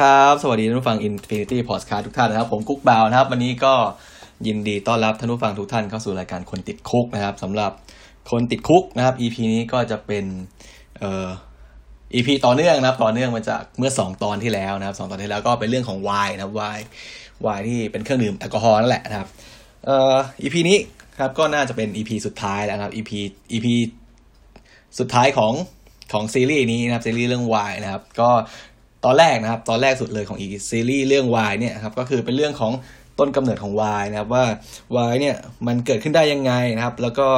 สดีครับ สวัสดีท่านผู้ฟัง Infinity Podcast ทุกท่านนะครับ ผมกุ๊กบาวนะครับ วันนี้ก็ยินดีต้อนรับท่านผู้ฟังทุกท่านเข้าสู่รายการคนติดคุกนะครับสำหรับคนติดคุกนะครับ EP นี้ก็จะเป็นเอ่อ EP ต่อเนื่องนะครับ ต่อเนื่องมาจากเมื่อ 2 ตอนที่แล้วนะครับสตอนที่แล้วก็เป็นเรื่องของไวน์นะครับไวน์ไวน์ที่เป็นเครื่องดื่มแอลกอฮอล์นั่นแหละนะครับ เอ่อ EP นี้ครับก็น่าจะเป็น EP สุดท้ายแล้วนะครับ EP EP สุดท้ายของของซีรีส์นี้นะครับซีรีส์เรื่องวายนะครับ ก็ ตอนแรกนะครับ ตอนแรกสุดเลยของอีกซีรีส์เรื่องวายเนี่ยครับก็คือเป็นเรื่องของต้นกำเนิดของวายนะครับว่าวายเนี่ยมันเกิดขึ้นได้ยังไงนะครับ แล้วก็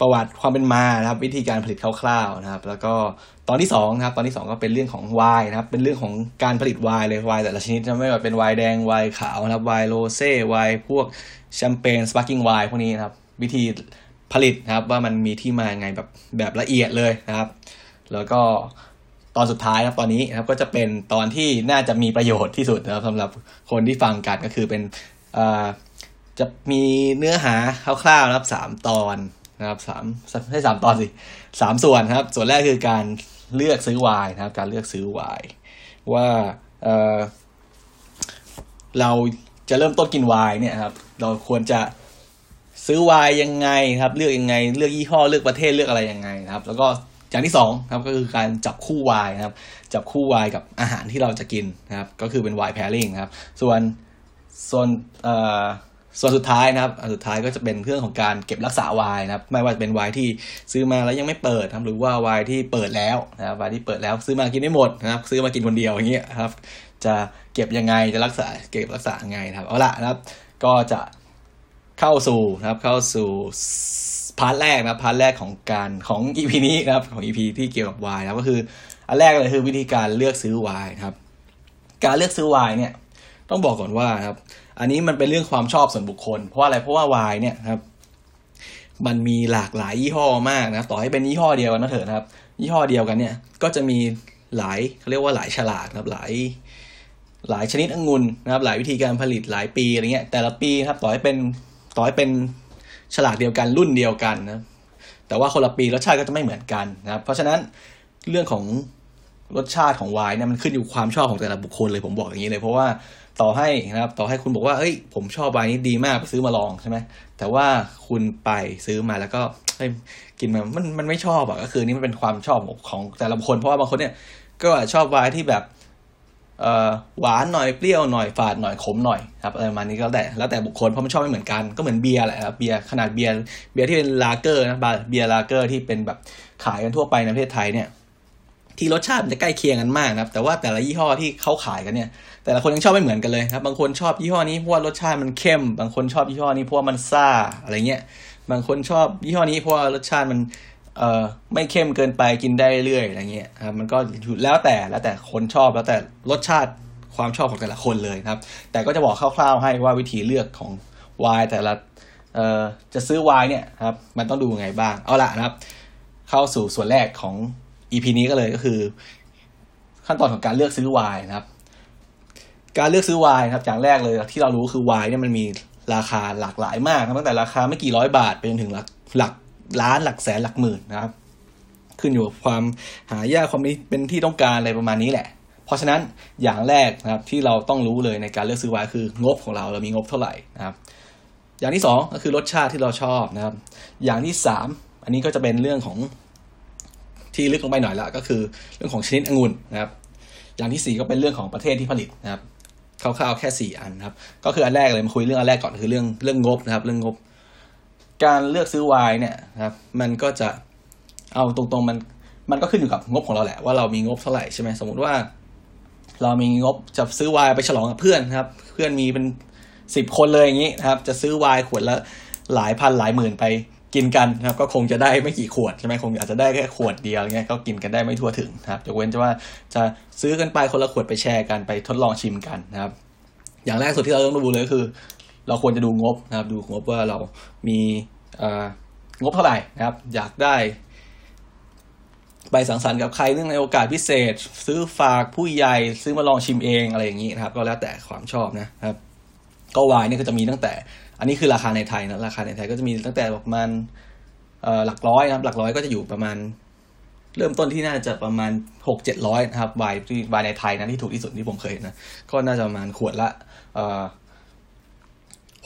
ประวัติความเป็นมานะครับ วิธีการผลิตคร่าวๆนะครับ แล้วก็ตอนที่สองนะครับ ตอนที่สองก็เป็นเรื่องของไวน์นะครับ เป็นเรื่องของการผลิตไวน์เลยไวน์แต่ละชนิดจะไม่ว่าเป็นไวน์แดงไวน์ขาวนะครับไวน์โรเซ่ไวน์พวกแชมเปญสปาร์กิ้งไวน์พวกนี้นะครับ วิธีผลิตนะครับว่ามันมีที่มาไงแบบแบบละเอียดเลยนะครับ แล้วก็ตอนสุดท้ายครับตอนนี้ครับก็จะเป็นตอนที่น่าจะมีประโยชน์ที่สุดนะครับสำหรับคนที่ฟังกันก็คือเป็นจะมีเนื้อหาคร่าวๆนะครับสามตอนนะครับสามให้สามตอนสิสามส่วนครับ ส่วนแรกคือการเลือกซื้อไวน์นะครับ การเลือกซื้อไวน์ว่าเเราจะเริ่มต้นกินไวน์เนี่ยครับ เราควรจะซื้อไวน์ยังไงครับ เลือกยังไง เลือกยี่ห้อเลือกประเทศเลือกอะไรยังไงนะครับ แล้วก็ อย่างที่สองครับก็คือการจับคู่วน์นะครับ จับคู่วน์กับอาหารที่เราจะกินนะครับ ก็คือเป็นวน์แพริงครับ ส่วนส่วนเอ่อส่วนสุดท้ายนะครับสุดท้ายก็จะเป็นเรื่องของการเก็บรักษาวน์นะครับ ไม่ว่าจะเป็นวน์ที่ซื้อมาแล้วยังไม่เปิดครับหรือว่าวน์ที่เปิดแล้วนะครับวน์ที่เปิดแล้วซื้อมากินไม่หมดนะครับ ซื้อมากินคนเดียวอย่างเงี้ยครับ จะเก็บยังไงจะรักษาเก็บรักษายังไงครับเอาละนะครับ ก็จะเข้าสู่นะครับเข้าสู่ part แรกนะ part แรกของการของ EP นี้นะครับของ EP ที่เกี่ยวกับไวน์นะก็คือ อันแรกเลยคือวิธีการเลือกซื้อไวน์ครับ การเลือกซื้อไวน์เนี่ย ต้องบอกก่อนว่าครับ อันนี้มันเป็นเรื่องความชอบส่วนบุคคล เพราะอะไรเพราะว่าไวน์เนี่ยครับ มันมีหลากหลายยี่ห้อมากนะต่อให้เป็นยี่ห้อเดียวกันนะเถอะนะครับ ยี่ห้อเดียวกันเนี่ย ก็จะมีหลายเขาเรียกว่าหลายฉลากนะครับหลายหลายชนิดองุ่นนะครับ หลายวิธีการผลิตหลายปีอะไรเงี้ยแต่ละปีนะครับ ต่อให้เป็นต่อให้เป็น ฉลากเดียวกันรุ่นเดียวกันนะแต่ว่าคนละปีรสชาติก็จะไม่เหมือนกันนะครับเพราะฉะนั้นเรื่องของรสชาติของไวน์เนี่ยมันขึ้นอยู่ความชอบของแต่ละบุคคลเลยผมบอกอย่างนี้เลย เพราะว่าต่อให้นะครับต่อให้คุณบอกว่าเอ้ยผมชอบไวน์นี้ดีมากไปซื้อมาลองใช่ไหมแต่ว่าคุณไปซื้อมาแล้วก็เฮ้ยกินมามันมันไม่ชอบอะก็คือนี่มันเป็นความชอบของแต่ละบุคคลเพราะว่าบางคนเนี่ยก็ชอบไวน์ที่แบบ หวานหน่อยเปรี้ยวหน่อยฝาดหน่อยขมหน่อยครับอะไรประมาณนี้ก็แต่แล้วแต่บุคคลเพราะมันชอบไม่เหมือนกันก็เหมือนเบียร์แหละครับเบียร์ขนาดเบียร์เบียร์ที่เป็นลาเกอร์นะบาเบียร์ลาเกอร์ที่เป็นแบบขายกันทั่วไปในประเทศไทยเนี่ยที่รสชาติมันจะใกล้เคียงกันมากนะครับแต่ว่าแต่ละยี่ห้อที่เขาขายกันเนี่ย แต่ละคนยังชอบไม่เหมือนกันเลยครับบางคนชอบยี่ห้อนี้เพราะว่ารสชาติมันเข้ม บางคนชอบยี่ห้อนี้เพราะว่ามันซ่าอะไรเงี้ยบางคนชอบยี่ห้อนี้เพราะว่ารสชาติมัน เออไม่เข้มเกินไปกินได้เรื่อยอะไรเงี้ยครับมันก็อยู่แล้วแต่แล้วแต่คนชอบแล้วแต่รสชาติความชอบของแต่ละคนเลยครับ แต่ก็จะบอกคร่าวๆให้ว่าวิธีเลือกของไวน์แต่ละเอ่อจะซื้อไวน์เนี่ยครับมันต้องดูยังไงบ้างเอาละนะครับ เข้าสู่ส่วนแรกของ EP นี้ก็เลยก็คือ ขั้นตอนของการเลือกซื้อไวน์นะครับ การเลือกซื้อไวน์ครับอย่างแรกเลยที่เรารู้คือไวน์เนี่ยมันมีราคาหลากหลายมากครับตั้งแต่ราคาไม่กี่ร้อยบาทไปจนถึงหลักหลัก ล้านหลักแสนหลักหมื่นนะครับ ขึ้นอยู่กับความหายากความเป็นที่ต้องการอะไรประมาณนี้แหละ เพราะฉะนั้นอย่างแรกนะครับที่เราต้องรู้เลยในการเลือกซื้อไวน์คืองบของเราเรามีงบเท่าไหร่นะครับ อย่างที่สองก็คือรสชาติที่เราชอบนะครับ อย่างที่สามอันนี้ก็จะเป็นเรื่องของที่ลึกลงไปหน่อยละก็คือเรื่องของชนิดองุ่นนะครับ อย่างที่สี่ก็เป็นเรื่องของประเทศที่ผลิตนะครับคร่าวๆแค่สี่อันครับ ก็คืออันแรกเลยมาคุยเรื่องอันแรกก่อนคือเรื่องเรื่องงบนะครับ เรื่องงบ การเลือกซื้อไวน์เนี่ยครับ มันก็จะเอาตรงๆมันมันก็ขึ้นอยู่กับงบของเราแหละว่าเรามีงบเท่าไหร่ใช่ไหมสมมติว่า เรามีงบจะซื้อไวน์ไปฉลองกับเพื่อนครับ เพื่อนมีเป็นสิบคนเลยอย่างนี้นะครับ จะซื้อไวน์ขวดละหลายพันหลายหมื่นไปกินกันนะครับ ก็คงจะได้ไม่กี่ขวดใช่ไหมคงอาจจะได้แค่ขวดเดียวเงี้ยก็กินกันได้ไม่ทั่วถึงนะครับยกเว้นจะว่าจะซื้อกันไปคนละขวดไปแชร์กันไปทดลองชิมกันนะครับ อย่างแรกสุดที่เราต้องดูเลยก็คือ เราควรจะดูงบนะครับ ดูงบว่าเรามี งบเท่าไหร่นะครับ อยากได้ ไปสังสรรค์กับใครเนื่องในโอกาสพิเศษ ซื้อฝากผู้ใหญ่ซื้อมาลองชิมเองอะไรอย่างนี้นะครับ ก็แล้วแต่ความชอบนะครับ ก็วายนี่ก็จะมีตั้งแต่ อันนี้คือราคาในไทยนะราคาในไทยก็จะมีตั้งแต่ประมาณหลักร้อยนะครับ หลักร้อยก็จะอยู่ประมาณ เริ่มต้นที่น่าจะประมาณหกเจ็ดร้อยนะครับวายที่วายในไทยนะที่ถูกที่สุดที่ผมเคยนะก็น่าจะประมาณขวดละ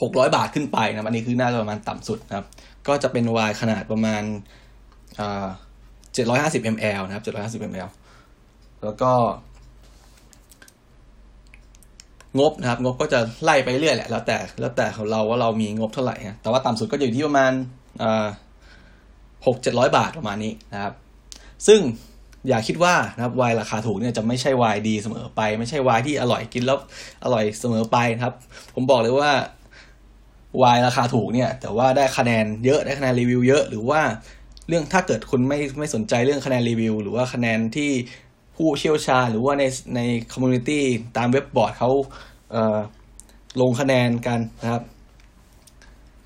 หกร้อยบาทขึ้นไปนะอันนี้คือน่าจะประมาณต่ำสุดนะครับ ก็จะเป็นวายขนาดประมาณเจ็ดร้อยห้าสิบมลนะครับเจ็ดร้อยห้าสิบมลแล้วก็ งบนะครับ งบก็จะไล่ไปเรื่อยแหละ แล้วแต่ แล้วแต่ของเราว่าเรามีงบเท่าไหร่นะแต่ว่าต่ำสุดก็อยู่ที่ประมาณหกเจ็ดร้อยบาทประมาณนี้นะครับ ซึ่งอย่าคิดว่านะครับวายราคาถูกเนี่ยจะไม่ใช่วายดีเสมอไป ไม่ใช่วายที่อร่อยกินแล้วอร่อยเสมอไปนะครับ ผมบอกเลยว่า วายราคาถูกเนี่ย แต่ว่าได้คะแนนเยอะได้คะแนนรีวิวเยอะ หรือว่าเรื่องถ้าเกิดคุณไม่ไม่สนใจเรื่องคะแนนรีวิว หรือว่าคะแนนที่ผู้เชี่ยวชาญหรือว่าในใน community ตามเว็บบอร์ดเขาลงคะแนนกันนะครับ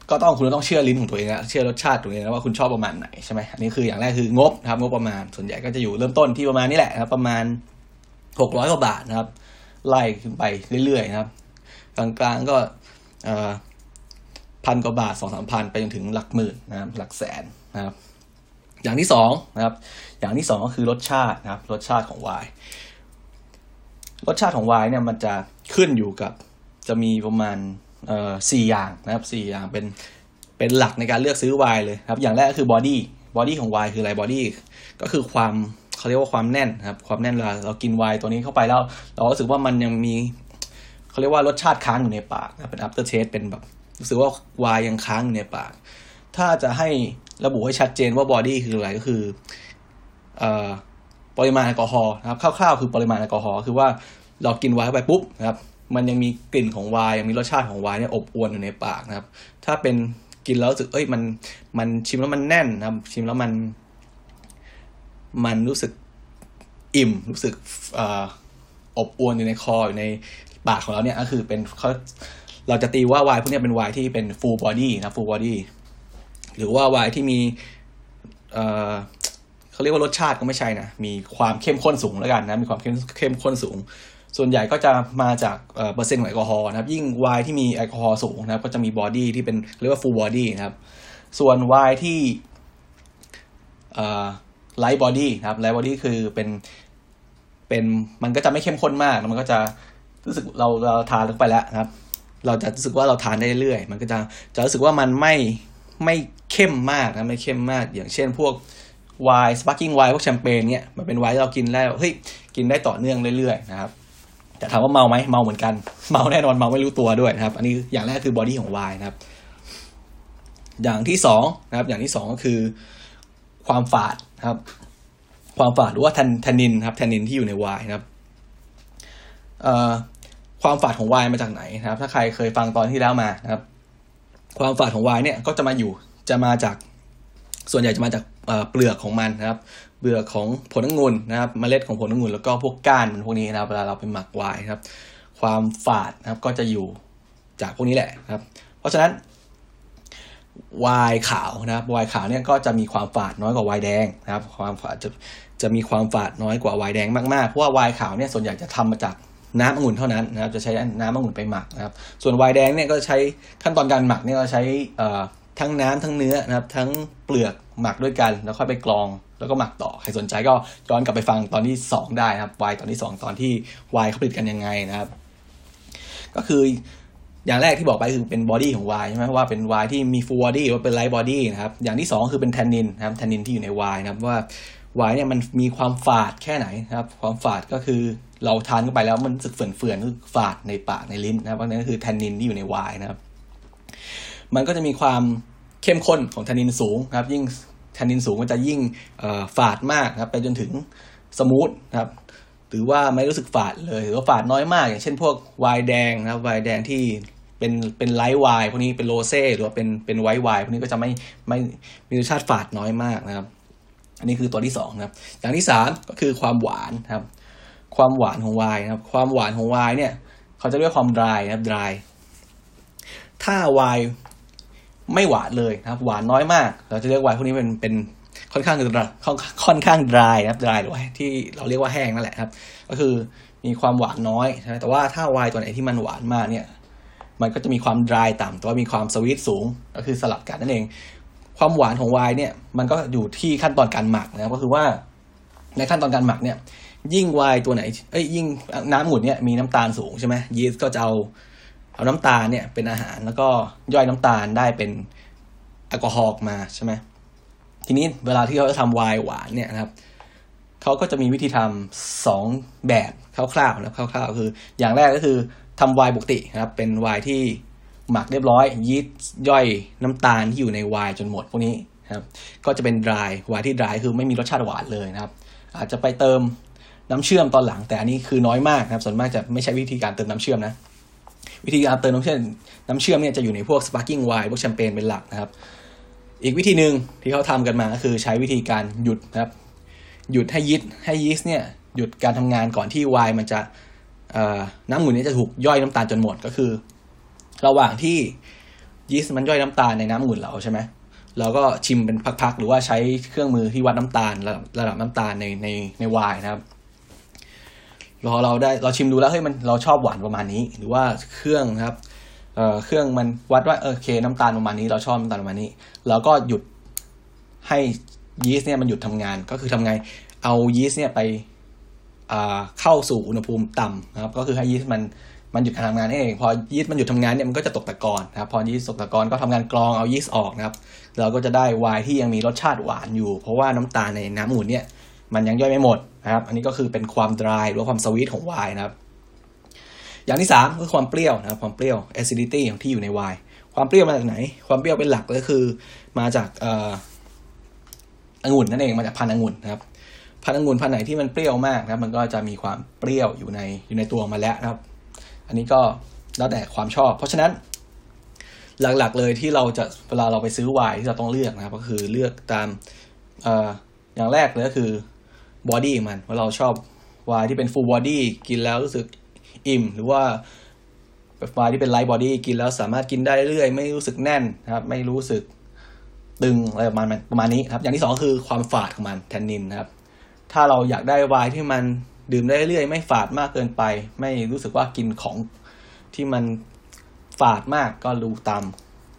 ก็ต้องคุณต้องเชื่อลิ้นของตัวเองนะเชื่อรสชาติตัวเองนะว่าคุณชอบประมาณไหนใช่ไหมอันนี้คืออย่างแรกคืองบนะครับงบประมาณส่วนใหญ่ก็จะอยู่เริ่มต้นที่ประมาณนี้แหละนะครับประมาณหกร้อยกว่าบาทนะครับ ไล่ขึ้นไปเรื่อยๆนะครับ กลางๆก็เออ พันกว่าบาทสองสามพันไปจนถึงหลักหมื่นนะครับหลักแสนนะครับ อย่างที่สองนะครับ อย่างที่สองก็คือรสชาตินะครับ รสชาติของไวน์รสชาติของไวน์เนี่ยมันจะขึ้นอยู่กับจะมีประมาณเอ่อสี่อย่างนะครับสี่อย่างเป็นเป็นหลักในการเลือกซื้อไวน์เลยครับ อย่างแรกก็คือ body body ของไวน์คืออะไร body ก็คือความเขาเรียกว่าความแน่นครับ ความแน่นเวลาเรากินไวน์ตัวนี้เข้าไปแล้ว เรารู้สึกว่ามันยังมีเขาเรียกว่ารสชาติค้างอยู่ในปากนะเป็น after taste เป็นแบบ รู้สึกว่าไวน์ยังค้างอยู่ในปาก ถ้าจะให้ระบุให้ชัดเจนว่า body คืออะไรก็คืออปริมาณแอลกอฮอล์นะครับคร่าวๆคือปริมาณแอลกอฮอล์คือว่าเรากินไวน์เข้าไปปุ๊บนะครับ มันยังมีกลิ่นของไวน์ยังมีรสชาติของไวน์เนี่ยอบอวลอยู่ในปากนะครับ ถ้าเป็นกินแล้วรู้สึกเอ้ยมันมันชิมแล้วมันแน่นนะครับ ชิมแล้วมัน มันรู้สึกอิ่มรู้สึกอบอวลอยู่ในคออยู่ในปากของเราเนี่ยก็คือเป็นเขา เราจะตีว่าไวน์พวกนี้เป็นไวน์ที่เป็น full body นะ full body หรือว่าไวน์ที่มีเอ่อเขาเรียกว่ารสชาติก็ไม่ใช่นะ มีความเข้มข้นสูงแล้วกันนะ มีความเข้มเข้มข้นสูง ส่วนใหญ่ก็จะมาจากเปอร์เซ็นต์ของแอลกอฮอล์นะครับ ยิ่งไวน์ที่มีแอลกอฮอล์สูงนะครับ ก็จะมี body ที่เป็นเรียกว่า full body นะครับ ส่วนไวน์ที่ light body นะครับ light body คือเป็นเป็นมันก็จะไม่เข้มข้นมาก มันก็จะรู้สึกเราเราทานลงไปแล้วนะครับ เราจะรู้สึกว่าเราทานได้เรื่อยมันก็จะจะรู้สึกว่ามันไม่ไม่เข้มมากนะไม่เข้มมาก อย่างเช่นพวกไวน์ sparkling wine พวกแชมเปญเนี่ยมันเป็นไวน์ที่เรากินแล้วเฮ้ยกินได้ต่อเนื่องเรื่อยๆนะครับแต่ถามว่าเมาไหมเมาเหมือนกันเมาแน่นอนเมาไม่รู้ตัวด้วยนะครับ อันนี้อย่างแรกคือ body ของไวน์นะครับ อย่างที่สองนะครับ อย่างที่สองก็คือ ความฝาดครับ ความฝาดหรือว่าแทนนินครับแทนนินที่อยู่ในไวน์นะครับเอ่อ ความฝาดของวน์มาจากไหนนะครับ ถ้าใครเคยฟังตอนที่แล้วมานะครับ ความฝาดของวน์เนี่ยก็จะมาอยู่จะมาจากส่วนใหญ่จะมาจากเปลือกของมันนะครับ เปลือกของผลองุ่นนะครับเมล็ดของผลองุ่นแล้วก็พวกก้านพวกนี้นะครับเวลาเราไปหมักวน์ครับ ความฝาดนะครับก็จะอยู่จากพวกนี้แหละครับ เพราะฉะนั้นวน์ขาวนะครับวน์ขาวเนี่ยก็จะมีความฝาดน้อยกว่าวน์แดงนะครับ ความฝาดจะจะมีความฝาดน้อยกว่าวน์แดงมากๆเพราะว่าวน์ขาวเนี่ยส่วนใหญ่จะทำมาจาก น้ำองุ่นเท่านั้นนะครับจะใช้น้ำองุ่นไปหมักนะครับ ส่วนไวน์แดงเนี่ยก็ใช้ขั้นตอนการหมักเนี่ยเราใช้ทั้งน้ำทั้งเนื้อนะครับ ทั้งเปลือกหมักด้วยกันแล้วค่อยไปกรองแล้วก็หมักต่อ ใครสนใจก็ย้อนกลับไปฟังตอนที่สองได้นะครับไวน์ตอนที่สองตอนที่ไวน์เขาผลิตกันยังไงนะครับ ก็คืออย่างแรกที่บอกไปคือเป็น body ของไวน์ใช่ไหมว่าเป็นไวน์ที่มี full body ว่าเป็น light body นะครับ อย่างที่สองคือเป็นแทนนินนะครับแทนนินที่อยู่ในไวน์นะครับว่าไวน์เนี่ยมันมีความฝาดแค่ไหนนะครับ ความฝาดก็คือ เราทานเข้าไปแล้วมันรู้สึกเฝื่อนๆคือฝาดในปากในลิ้นนะครับนั่นก็คือแทนนินที่อยู่ในไวน์นะครับ มันก็จะมีความเข้มข้นของแทนนินสูงนะครับ ยิ่งแทนนินสูงก็จะยิ่งฝาดมากครับ ไปจนถึง smooth นะครับหรือว่าไม่รู้สึกฝาดเลยหรือว่าฝาดน้อยมาก อย่างเช่นพวกไวน์แดงนะครับไวน์แดงที่เป็นเป็น light wine พวกนี้เป็น rosé หรือว่าเป็นเป็น white wine พวกนี้ก็จะไม่ไม่มีรสชาติฝาดน้อยมากนะครับ อันนี้คือตัวที่สองนะครับ อย่างที่สามก็คือความหวานครับ ความหวานของไวน์นะครับ ความหวานของไวน์เนี่ย เขาจะเรียกความ dry นะครับ dry ถ้าไวน์ไม่หวานเลยนะครับ หวานน้อยมาก เราจะเรียกไวน์พวกนี้เป็นเป็นค่อนข้างค่อนข้างดรายนะครับดรายหรือว่าที่เราเรียกว่าแห้งนั่นแหละครับ ก็คือมีความหวานน้อยใช่ไหมแต่ว่าถ้าไวน์ตัวไหนที่มันหวานมากเนี่ย มันก็จะมีความดรายต่ำแต่ว่ามีความสวีทสูง ก็คือสลับกันนั่นเอง ความหวานของไวน์เนี่ย มันก็อยู่ที่ขั้นตอนการหมักนะครับก็คือว่าในขั้นตอนการหมักเนี่ย ยิ่งไวน์ตัวไหนเอ้ยยิ่งน้ำหมุนเนี่ยมีน้ำตาลสูงใช่ไหมยีสต์ก็จะเอาเอาน้ำตาลเนี่ยเป็นอาหารแล้วก็ย่อยน้ำตาลได้เป็นแอลกอฮอล์มาใช่ไหมทีนี้เวลาที่เขาจะทำไวน์หวานเนี่ยนะครับเขาก็จะมีวิธีทำสองแบบคร่าวๆนะคร่าวๆคือ อย่างแรกก็คือทำไวน์ปกตินะครับ เป็นไวน์ที่หมักเรียบร้อยยีสต์ย่อยน้ำตาลที่อยู่ในไวน์จนหมดพวกนี้ครับก็จะเป็นดรายไวน์ที่ดรายคือไม่มีรสชาติหวานเลยนะครับ อาจจะไปเติม น้ำเชื่อมตอนหลังแต่อันนี้คือน้อยมากนะครับส่วนมากจะไม่ใช่วิธีการเติมน้ำเชื่อมนะวิธีการเติมน้ำเชื่อมน้ำเชื่อมเนี่ยจะอยู่ในพวกสปาร์กิ้งไวน์พวกแชมเปญเป็นหลักนะครับ อีกวิธีหนึ่งที่เขาทำกันมาก็คือใช้วิธีการหยุดนะครับ หยุดให้ยีสต์ให้ยีสต์เนี่ยหยุดการทำงานก่อนที่ไวน์มันจะน้ำหมุนนี้จะถูกย่อยน้ำตาลจนหมดก็คือ ระหว่างที่ยีสต์มันย่อยน้ำตาลในน้ำหมุนเราใช่ไหมเราก็ชิมเป็นพักๆหรือว่าใช้เครื่องมือที่วัดน้ำตาลระดับน้ำตาลในในในไวน์นะครับ พอเราได้เราชิมดูแล้วเฮ้ยมันเราชอบหวานประมาณนี้ หรือว่าเครื่องครับเอ่อเครื่องมันวัดว่าโอเค น้ำตาลประมาณนี้ เราชอบน้ำตาลประมาณนี้ เราก็หยุดให้ยีสต์เนี่ยมันหยุดทำงานก็คือทำไงเอายีสต์เนี่ยไปเข้าสู่อุณหภูมิต่ำนะครับ ก็คือให้ยีสต์มันมันหยุดการทำงานเอง พอยีสต์มันหยุดทำงานเนี่ยมันก็จะตกตะกอนนะครับ พอยีสต์ตกตะกอนก็ทำงานกรองเอายีสต์ออกนะครับ เราก็จะได้ไวน์ที่ยังมีรสชาติหวานอยู่ เพราะว่าน้ำตาลในน้ำหมุนเนี่ย มันยังย่อยไม่หมดนะครับ อันนี้ก็คือเป็นความดรายหรือความสวีทของไวน์นะครับ อย่างที่สามคือความเปรี้ยวนะครับ ความเปรี้ยว acidity ของที่อยู่ในไวน์ความเปรี้ยวมาจากไหน ความเปรี้ยวเป็นหลักก็คือ มาจากเอ่อองุ่นนั่นเองมาจากพันธุ์องุ่นนะครับพันธุ์องุ่นพันธุ์ไหนที่มันเปรี้ยวมากนะครับ มันก็จะมีความเปรี้ยวอยู่ในอยู่ในตัวมาแล้วนะครับ อันนี้ก็แล้วแต่ความชอบ เพราะฉะนั้นหลักๆเลยที่เราจะเวลาเราไปซื้อไวน์ที่เราต้องเลือกนะครับ ก็คือเลือกตามอออย่างแรกเลยก็คือ body มันว่าเราชอบไวน์ที่เป็น full body กินแล้วรู้สึกอิ่ม หรือว่าไวน์ที่เป็น light body กินแล้วสามารถกินได้เรื่อยไม่รู้สึกแน่นนะครับ ไม่รู้สึกตึงอะไรประมาณประมาณนี้ครับ อย่างที่สองคือความฝาดของมันแทนนินนะครับ ถ้าเราอยากได้ไวน์ที่มันดื่มได้เรื่อยไม่ฝาดมากเกินไป ไม่รู้สึกว่ากินของที่มันฝาดมากก็ดูตาม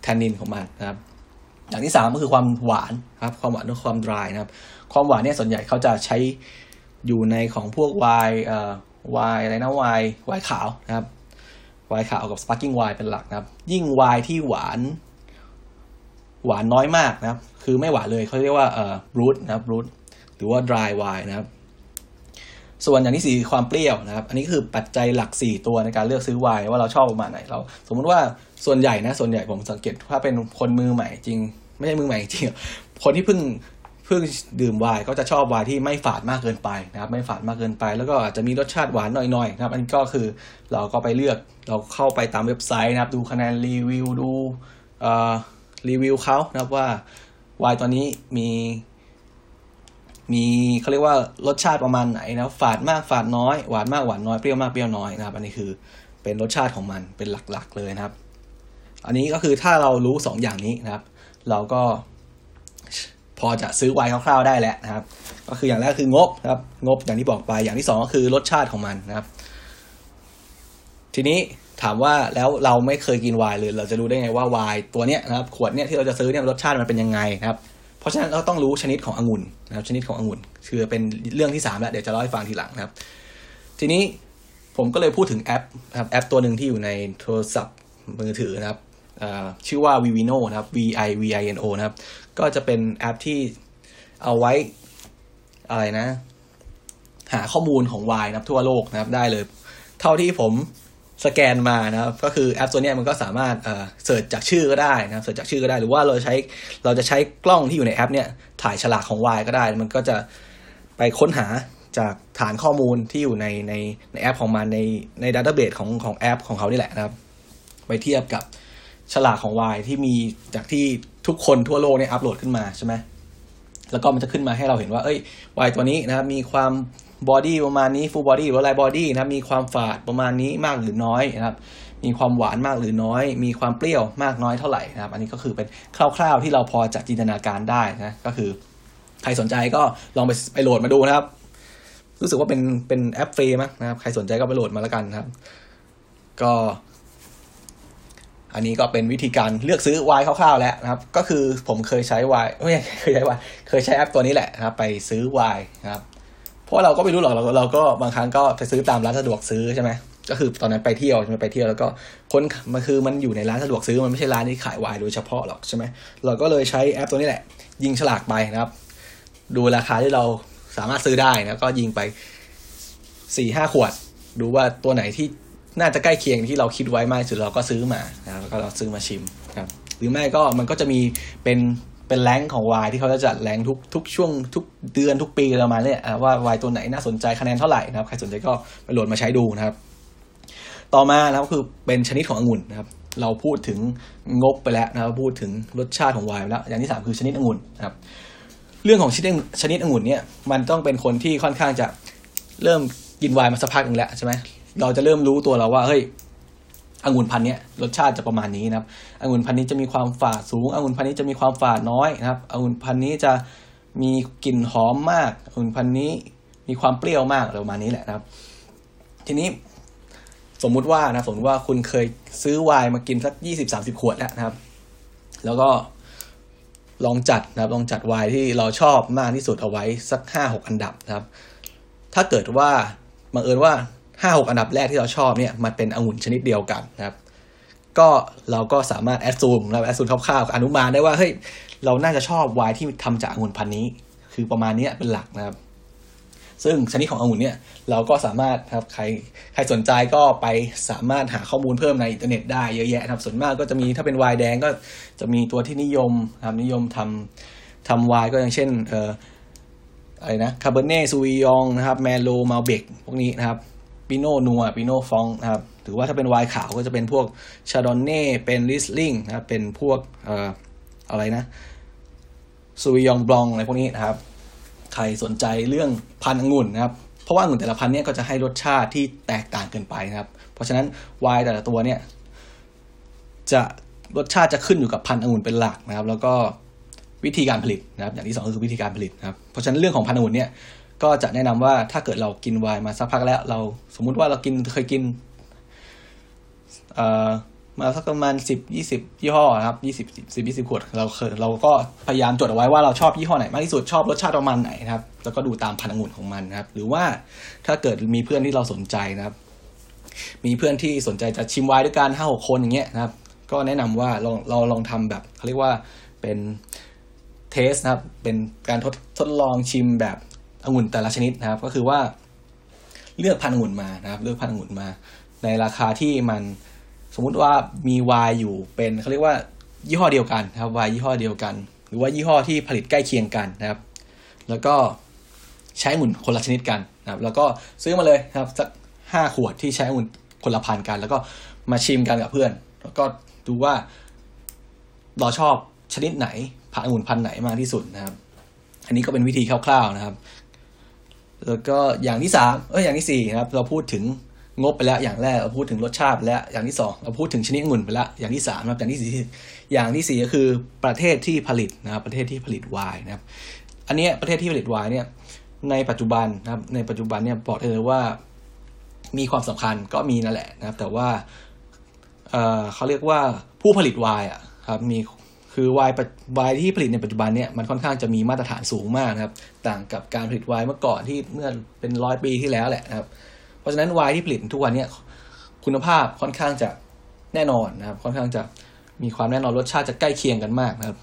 แทนนินของมันนะครับ อย่างที่สามก็คือความหวานครับ ความหวานด้วยความ dry นะครับ ความหวานเนี่ยส่วนใหญ่เขาจะใช้อยู่ในของพวกไวน์เอ่อไวน์อะไรนะไวน์ไวน์ขาวนะครับไวน์ขาวกับ sparkling wine เป็นหลักนะครับ ยิ่งไวน์ที่หวาน หวานน้อยมากนะครับ คือไม่หวานเลยเขาเรียกว่าเอ่อ brut นะครับ brutหรือว่า dry wine นะครับ ส่วนอย่างที่สี่ความเปรี้ยวนะครับ อันนี้คือปัจจัยหลักสี่ตัวในการเลือกซื้อไวน์ว่าเราชอบประมาณไหนเรา สมมุติว่าส่วนใหญ่นะส่วนใหญ่ผมสังเกตถ้าเป็นคนมือใหม่จริง ไม่ใช่มือใหม่จริงคนที่เพิ่ง เพิ่งดื่มไวน์ก็จะชอบไวน์ที่ไม่ฝาดมากเกินไปนะครับ ไม่ฝาดมากเกินไป แล้วก็อาจจะมีรสชาติหวานหน่อยๆนะครับอันนี้ก็คือเราก็ไปเลือกเราเข้าไปตามเว็บไซต์นะครับ ดูคะแนนรีวิวดูรีวิวเขานะครับว่าไวน์ตัวนี้มีมีเขาเรียกว่ารสชาติประมาณไหนนะฝาดมากฝาดน้อยหวานมากหวานน้อยเปรี้ยวมากเปรี้ยวน้อยนะครับ อันนี้คือเป็นรสชาติของมันเป็นหลักๆเลยนะครับ อันนี้ก็คือถ้าเรารู้สองอย่างนี้นะครับ เราก็ พอจะซื้อไวน์คร่าวๆได้แหละนะครับ ก็คืออย่างแรกคืองบนะครับ งบอย่างที่บอกไปอย่างที่สองก็คือรสชาติของมันนะครับ ทีนี้ถามว่าแล้วเราไม่เคยกินไวน์เลยเราจะรู้ได้ไงว่าไวน์ตัวเนี้ยนะครับ ขวดเนี้ยที่เราจะซื้อเนี่ยรสชาติมันเป็นยังไงนะครับ เพราะฉะนั้นเราต้องรู้ชนิดขององุ่นนะครับ ชนิดขององุ่น คือเป็นเรื่องที่สามแล้วเดี๋ยวจะเล่าให้ฟังทีหลังนะครับ ทีนี้ผมก็เลยพูดถึงแอปนะครับแอปตัวหนึ่งที่อยู่ในโทรศัพท์มือถือนะครับ ชื่อว่า Vivino นะครับ V I V I N O นะครับ ก็จะเป็นแอปที่เอาไว้อะไรนะ หาข้อมูลของไวน์นะครับทั่วโลกนะครับได้เลย เท่าที่ผมสแกนมานะครับ ก็คือแอปตัวนี้มันก็สามารถเอ่อ search จากชื่อก็ได้นะครับ search จากชื่อก็ได้ หรือว่าเราใช้เราจะใช้กล้องที่อยู่ในแอป เนี่ยถ่ายฉลากของไวน์ก็ได้ มันก็จะไปค้นหาจากฐานข้อมูลที่อยู่ในในในแอปของมันในใน database ของของแอปของเขานี่แหละนะครับ ไปเทียบกับ ฉลากของไวน์ที่มีจากที่ทุกคนทั่วโลกเนี่ยอัปโหลดขึ้นมาใช่ไหมแล้วก็มันจะขึ้นมาให้เราเห็นว่า เฮ้ยไวน์ตัวนี้นะครับ มีความ body ประมาณนี้ full body หรือว่า light body นะมีความฝาดประมาณนี้มากหรือน้อยนะครับ มีความหวานมากหรือน้อย มีความเปรี้ยวมากน้อยเท่าไหร่นะครับ อันนี้ก็คือเป็นคร่าวๆที่เราพอจะจินตนาการได้นะ ก็คือใครสนใจก็ลองไปไปโหลดมาดูนะครับ รู้สึกว่าเป็นเป็นแอปฟรีมั้งนะครับ ใครสนใจก็ไปโหลดมาแล้วกันนะครับ ก็ อันนี้ก็เป็นวิธีการเลือกซื้อไวน์คร่าวๆแล้วนะครับ ก็คือผมเคยใช้ไวน์ไม่เคยใช้ไวน์เคยใช้แอปตัวนี้แหละนะครับ ไปซื้อไวน์นะครับ เพราะเราก็ไม่รู้หรอกเราเราก็บางครั้งก็ไปซื้อตามร้านสะดวกซื้อใช่ไหมก็คือตอนนั้นไปเที่ยวใช่ไหมไปเที่ยวแล้วก็คนมันคือมันอยู่ในร้านสะดวกซื้อมันไม่ใช่ร้านที่ขายวายโดยเฉพาะหรอกใช่ไหมเราก็เลยใช้แอปตัวนี้แหละ ยิงฉลากไปนะครับ ดูราคาที่เราสามารถซื้อได้นะก็ยิงไปสี่ห้าขวด ดูว่าตัวไหนที่ น่าจะใกล้เคียงที่เราคิดไว้มากสุดเราก็ซื้อมานะครับแล้วก็เราซื้อมาชิมครับหรือไม่ก็มันก็จะมีเป็นเป็นแรงของวายที่เขาจะจัดแรงทุกทุกช่วงทุกเดือนทุกปีประมาณนี้ว่าวายตัวไหนน่าสนใจคะแนนเท่าไหร่นะครับใครสนใจก็ไปโหลดมาใช้ดูนะครับ ต่อมานะครับคือเป็นชนิดขององุ่นนะครับ เราพูดถึงงบไปแล้วนะครับพูดถึงรสชาติของวายไปแล้ว อย่างที่สามคือชนิดองุ่นนะครับ เรื่องของชนิดชนิดองุ่นเนี่ยมันต้องเป็นคนที่ค่อนข้างจะเริ่มกินวายมาสักพักหนึ่งแล้วใช่ไหม เราจะเริ่มรู้ตัวเราว่าเฮ้ยองุ่นพันธุ์นี้รสชาติจะประมาณนี้นะครับองุ่นพันธุ์นี้จะมีความฝาดสูงองุ่นพันธุ์นี้จะมีความฝาดน้อยนะครับองุ่นพันธุ์นี้จะมีกลิ่นหอมมากองุ่นพันธุ์นี้มีความเปรี้ยวมากประมาณนี้แหละนะครับ ทีนี้สมมุติว่านะสมมติว่าคุณเคยซื้อไวน์มากินสักยี่สิบสามสิบขวดแล้วนะครับ แล้วก็ลองจัดนะครับ ลองจัดไวน์ที่เราชอบมากที่สุดเอาไว้สักห้าหกอันดับนะครับ ถ้าเกิดว่าบังเอิญว่า ห้าหกอันดับแรกที่เราชอบเนี่ยมันเป็นองุ่นชนิดเดียวกันนะครับ ก็เราก็สามารถ assume เรา assume คร่าวๆอนุมานได้ว่าเฮ้ยเราน่าจะชอบไวน์ที่ทำจากองุ่นพันธุ์นี้ คือประมาณนี้เป็นหลักนะครับ ซึ่งชนิดขององุ่นเนี่ยเราก็สามารถครับใครใครสนใจก็ไปสามารถหาข้อมูลเพิ่มในอินเทอร์เน็ตได้เยอะแยะครับส่วนมากก็จะมีถ้าเป็นไวน์แดงก็จะมีตัวที่นิยมครับนิยมทำทำไวน์ก็อย่างเช่นเอ่ออะไรนะ Cabernet Sauvignon นะครับ Merlot Malbec พวกนี้นะครับ Pinot Noir Pinot Blanc นะครับหรือว่าถ้าเป็นไวน์ขาวก็จะเป็นพวก Chardonnay เป็น Riesling นะครับเป็นพวกเอ่ออะไรนะ Sauvignon Blanc อะไรพวกนี้นะครับ ใครสนใจเรื่องพันธุ์องุ่นนะครับ เพราะว่าองุ่นแต่ละพันธุ์เนี่ยก็จะให้รสชาติที่แตกต่างกันไปนะครับ เพราะฉะนั้นไวน์แต่ละตัวเนี่ยจะรสชาติจะขึ้นอยู่กับพันธุ์องุ่นเป็นหลักนะครับ แล้วก็วิธีการผลิตนะครับ อย่างที่สองคือวิธีการผลิตนะครับ เพราะฉะนั้นเรื่องของพันธุ์องุ่นเนี่ย ก็จะแนะนำว่าถ้าเกิดเรากินไวน์มาสักพักแล้ว เราสมมุติว่าเรากินเคยกินเอ่อมาสักประมาณสิบยี่สิบยี่ห้อครับยี่สิบสิบยี่สิบขวดเราเคยเราก็พยายามจดเอาไว้ว่าเราชอบยี่ห้อไหนมากที่สุดชอบรสชาติประมาณไหนนะครับ แล้วก็ดูตามพันธุ์องุ่นของมันนะครับ หรือว่าถ้าเกิดมีเพื่อนที่เราสนใจนะครับ มีเพื่อนที่สนใจจะชิมไวน์ด้วยกันห้าหกคนอย่างเงี้ยนะครับ ก็แนะนำว่าลองเราลองทำแบบเขาเรียกว่าเป็นเทสนะครับ เป็นการทดทดลองชิมแบบ องุ่นแต่ละชนิดนะครับ ก็คือว่าเลือกพันธุ์องุ่นมานะครับ เลือกพันธุ์องุ่นมา ในราคาที่มันสมมุติว่ามีวายอยู่เป็นเขาเรียกว่ายี่ห้อเดียวกันนะครับวายยี่ห้อเดียวกัน หรือว่ายี่ห้อที่ผลิตใกล้เคียงกันนะครับ แล้วก็ใช้องุ่นคนละชนิดกันนะครับ แล้วก็ซื้อมาเลยนะครับสักห้าขวดที่ใช้องุ่นคนละพันกัน แล้วก็มาชิมกันกับเพื่อน แล้วก็ดูว่าเราชอบชนิดไหนพันองุ่นพันไหนมากที่สุดนะครับ อันนี้ก็เป็นวิธีคร่าวๆนะครับ แล้วก็อย่างที่สามเอออย่างที่สี่นะครับ เราพูดถึงงบไปแล้ว อย่างแรกเราพูดถึงรสชาติไปแล้ว อย่างที่สองเราพูดถึงชนิดองุ่นไปแล้ว อย่างที่สามนะครับอย่างที่สี่อย่างที่สี่ก็คือประเทศที่ผลิตนะครับประเทศที่ผลิตไวน์นะครับ อันนี้ประเทศที่ผลิตไวน์เนี่ยในปัจจุบันนะครับ ในปัจจุบันเนี่ยบอกเลยว่ามีความสำคัญก็มีนั่นแหละนะครับ แต่ว่าเออเขาเรียกว่าผู้ผลิตไวน์อะครับมี คือไวน์ไวน์ที่ผลิตในปัจจุบันเนี่ยมันค่อนข้างจะมีมาตรฐานสูงมากนะครับ ต่างกับการผลิตไวน์เมื่อก่อนที่เมื่อเป็นร้อยปีที่แล้วแหละนะครับ เพราะฉะนั้นไวน์ที่ผลิตทุกวันเนี่ยคุณภาพค่อนข้างจะแน่นอนนะครับ ค่อนข้างจะมีความแน่นอนรสชาติจะใกล้เคียงกันมากนะครับ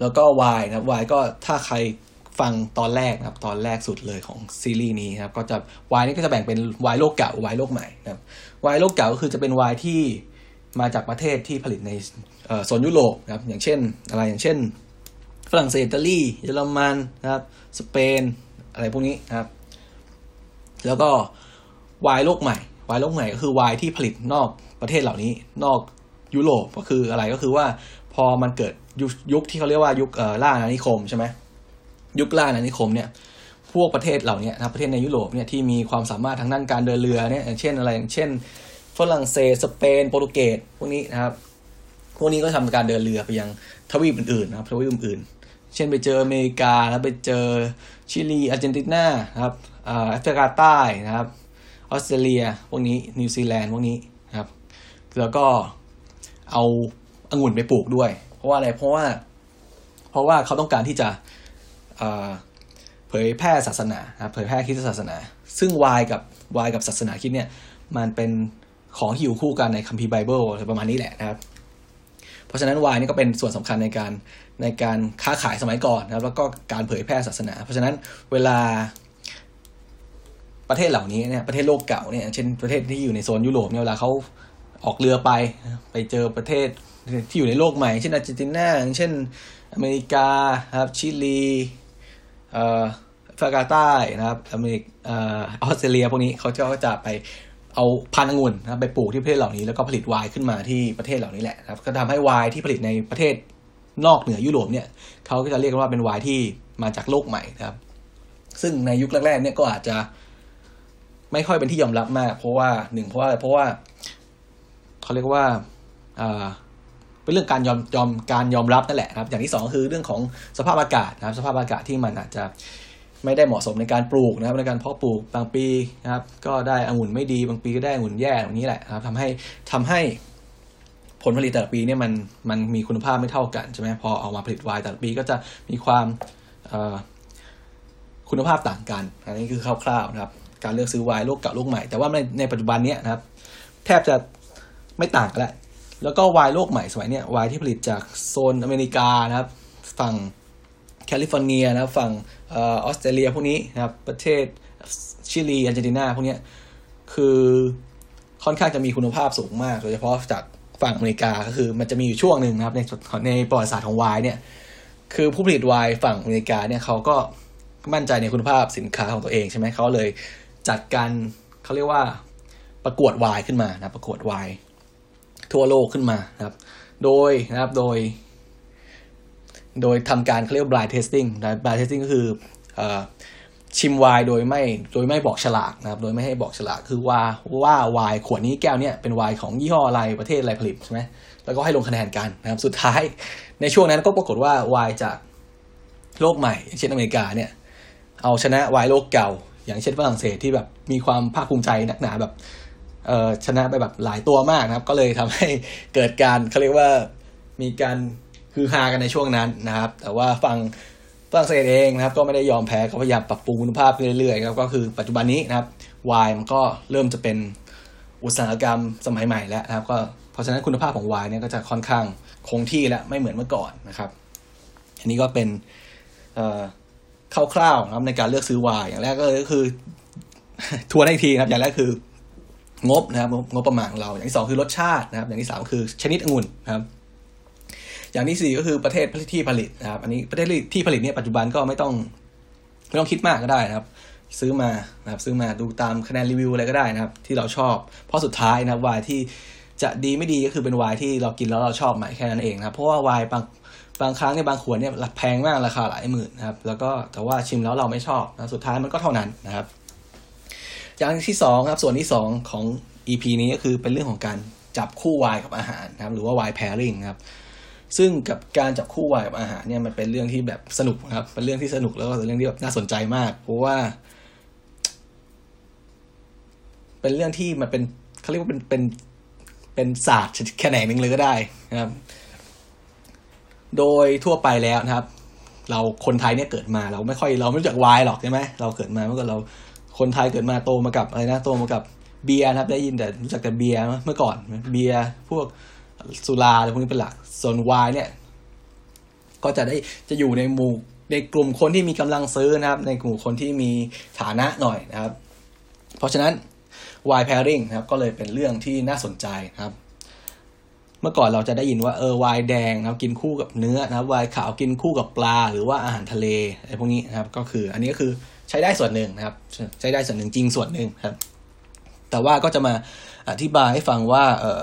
แล้วก็ไวน์นะครับไวน์ก็ถ้าใครฟังตอนแรกนะครับ ตอนแรกสุดเลยของซีรีส์นี้นะครับ ก็จะไวน์นี่ก็จะแบ่งเป็นไวน์โลกเก่าไวน์โลกใหม่นะครับไวน์โลกเก่าก็คือจะเป็นไวน์ที่ มาจากประเทศที่ผลิตในโซนยุโรปนะครับอย่างเช่นอะไรอย่างเช่น ฝรั่งเศสอิตาลีเยอรมันนะครับสเปนอะไรพวกนี้นะครับ แล้วก็ไวน์โลกใหม่ไวน์โลกใหม่ก็คือไวน์ที่ผลิตนอกประเทศเหล่านี้ นอกยุโรปก็คืออะไรก็คือว่าพอมันเกิดยุคที่เขาเรียกว่ายุคล่าอาณานิคมใช่ไหมยุคล่าอาณานิคมเนี่ยพวกประเทศเหล่านี้นะประเทศในยุโรปเนี่ยที่มีความสามารถทางด้านการเดินเรือเนี่ยอย่างเช่นอะไรอย่างเช่น ฝรั่งเศสสเปนโปรตุเกสพวกนี้นะครับพวกนี้ก็ทำการเดินเรือไปยังทวีปอื่นๆนะครับทวีปอื่นๆ เช่นไปเจออเมริกาแล้วไปเจอชิลีอาร์เจนตินาครับแอฟริกาใต้นะครับออสเตรเลียพวกนี้นิวซีแลนด์พวกนี้นะครับ แล้วก็เอาองุ่นไปปลูกด้วย เพราะว่าอะไรเพราะว่า เพราะว่าเขาต้องการที่จะเผยแพร่ศาสนาเผยแพร่คริสตศาสนา ซึ่งไวน์กับไวน์กับศาสนาคริสต์เนี่ยมันเป็น ของที่อยู่คู่กันในคัมภีร์ไบเบิลประมาณนี้แหละนะครับ เพราะฉะนั้นวายนี่ก็เป็นส่วนสำคัญในการในการค้าขายสมัยก่อนนะครับ แล้วก็การเผยแพร่ศาสนา เพราะฉะนั้นเวลาประเทศเหล่านี้เนี่ยประเทศโลกเก่าเนี่ยเช่นประเทศที่อยู่ในโซนยุโรปเนี่ยเวลาเขาออกเรือไปไปเจอประเทศที่อยู่ในโลกใหม่ เช่นอาร์เจนตินาเช่นอเมริกาครับชิลีเอ่อฟากาใต้นะครับอเมริกออสเตรเลียพวกนี้เขาก็จะไป เอาพันธุ์องุ่นนะไปปลูกที่ประเทศเหล่านี้แล้วก็ผลิตไวน์ขึ้นมาที่ประเทศเหล่านี้แหละครับก็ทำให้ไวน์ที่ผลิตในประเทศนอกเหนือยุโรปเนี่ยเขาก็จะเรียกว่าเป็นไวน์ที่มาจากโลกใหม่นะครับ ซึ่งในยุคแรกๆเนี่ยก็อาจจะไม่ค่อยเป็นที่ยอมรับมาก เพราะว่าหนึ่งเพราะว่าเพราะว่าเขาเรียกว่าอ่าเป็นเรื่องการยอมยอมการยอมรับนั่นแหละครับ อย่างที่สองคือเรื่องของสภาพอากาศนะครับ สภาพอากาศที่มันอาจจะ ไม่ได้เหมาะสมในการปลูกนะครับในการเพาะปลูกบางปีนะครับก็ได้องุ่นไม่ดีบางปีก็ได้องุ่นแย่แบบนี้แหละครับทำให้ทำให้ผลผลิตแต่ละปีเนี่ยมันมันมีคุณภาพไม่เท่ากันใช่ไหมพอเอามาผลิตไวน์แต่ละปีก็จะมีความคุณภาพต่างกัน อันนี้คือคร่าวๆนะครับ การเลือกซื้อไวน์โลกเก่าโลกใหม่แต่ว่าในในปัจจุบันเนี้ยนะครับ แทบจะไม่ต่างกันแล้วแล้วก็ไวน์โลกใหม่สมัยเนี้ยไวน์ที่ผลิตจากโซนอเมริกานะครับฝั่ง แคลิฟอร์เนียนะครับฝั่งออสเตรเลียพวกนี้นะครับประเทศชิลีอาร์เจนตินาพวกนี้คือค่อนข้างจะมีคุณภาพสูงมาก โดยเฉพาะจากฝั่งอเมริกาก็คือมันจะมีอยู่ช่วงหนึ่งนะครับในในประวัติศาสตร์ของไวน์เนี่ยคือผู้ผลิตไวน์ฝั่งอเมริกาเนี่ยเขาก็มั่นใจในคุณภาพสินค้าของตัวเองใช่ไหมเขาเลยจัดการเขาเรียกว่าประกวดไวน์ขึ้นมานะประกวดไวน์ทั่วโลกขึ้นมานะครับ โดยนะครับโดย โดยทำการเขาเรียกว่า blind testing blind testing ก็คืออชิมไวน์โดยไม่โดยไม่บอกฉลากนะครับ โดยไม่ให้บอกฉลากคือว่าว่าไวน์ขวดนี้แก้วเนี้ยเป็นไวน์ของยี่ห้ออะไรประเทศอะไรผลิตใช่ไหมแล้วก็ให้ลงคะแนนกันนะครับ สุดท้ายในช่วงนั้นก็ปรากฏว่าไวน์จากโลกใหม่เช่นอเมริกาเนี่ย เอาชนะไวน์โลกเก่า อย่างเช่นฝรั่งเศสที่แบบมีความภาคภูมิใจนักหนาแบบเออชนะไปแบบหลายตัวมากนะครับ ก็เลยทำให้เกิดการเขาเรียกว่ามีการ คือฮากันในช่วงนั้นนะครับ แต่ว่าฝั่งฝรั่งเศสเองนะครับ ก็ไม่ได้ยอมแพ้เขาพยายามปรับปรุงคุณภาพเรื่อยๆครับก็คือปัจจุบันนี้นะครับวายมันก็เริ่มจะเป็นอุตสาหกรรมสมัยใหม่แล้วนะครับ ก็เพราะฉะนั้นคุณภาพของวายเนี่ยก็จะค่อนข้างคงที่และไม่เหมือนเมื่อก่อนนะครับ อันนี้ก็เป็นคร่าวๆนะครับในการเลือกซื้อวายอย่างแรกก็คือทัวนอีกทีนะครับ อย่างแรกคืองบนะครับงบประมาณของเรา อย่างที่สองคือรสชาตินะครับ อย่างที่สามคือชนิดองุ่นนะครับ อย่างที่สี่ก็คือประเทศที่ผลิตนะครับ อันนี้ประเทศที่ผลิตเนี่ยปัจจุบันก็ไม่ต้องไม่ต้องคิดมากก็ได้นะครับ ซื้อมานะครับซื้อมาดูตามคะแนนรีวิวอะไรก็ได้นะครับ ที่เราชอบ เพราะสุดท้ายนะครับวายที่จะดีไม่ดีก็คือเป็นวายที่เรากินแล้วเราชอบใหมแค่นั้นเองนะครับเพราะว่าวายบางบางครั้งเนี่ยบางขวดเนี่ยแพงมากราคาหลายหมื่นนะครับ แล้วก็แต่ว่าชิมแล้วเราไม่ชอบนะสุดท้ายมันก็เท่านั้นนะครับ อย่างที่สองครับส่วนที่สองของ EP นี้ก็คือเป็นเรื่องของการจับคู่วายกับอาหารนะครับ หรือว่าวาย pairing ครับ ซึ่งกับการจับคู่วายกับอาหารเนี่ยมันเป็นเรื่องที่แบบสนุกครับ เป็นเรื่องที่สนุกแล้วก็เป็นเรื่องที่แบบน่าสนใจมาก เพราะว่า เป็นเรื่องที่มันเป็นเขาเรียกว่าเป็นเป็นเป็นศาสตร์แขนงหนึ่งเลยก็ได้นะครับ โดยทั่วไปแล้วนะครับ เราคนไทยเนี่ยเกิดมาเราไม่ค่อยเราไม่รู้จักวายหรอกใช่ไหมเราเกิดมาเมื่อก่อนเราคนไทยเกิดมาโตมากับอะไรนะโตมากับเบียร์นะครับ ได้ยินแต่รู้จักแต่เบียร์เมื่อก่อนเบียร์พวก สุราอะไรพวกนี้เป็นหลัก ส่วนวายเนี่ย ก็จะได้จะอยู่ในหมู่ในกลุ่มคนที่มีกำลังซื้อนะครับ ในกลุ่มคนที่มีฐานะหน่อยนะครับ เพราะฉะนั้นวายแพริงนะครับ ก็เลยเป็นเรื่องที่น่าสนใจนะครับ เมื่อก่อนเราจะได้ยินว่าเออวายแดงนะครับ กินคู่กับเนื้อนะครับวายขาวกินคู่กับปลา หรือว่าอาหารทะเลอะไรพวกนี้นะครับ ก็คือ อันนี้ก็คือใช้ได้ส่วนหนึ่งนะครับ ใช้ได้ส่วนหนึ่งจริงส่วนหนึ่งครับ แต่ว่าก็จะมาอธิบายให้ฟังว่าเออ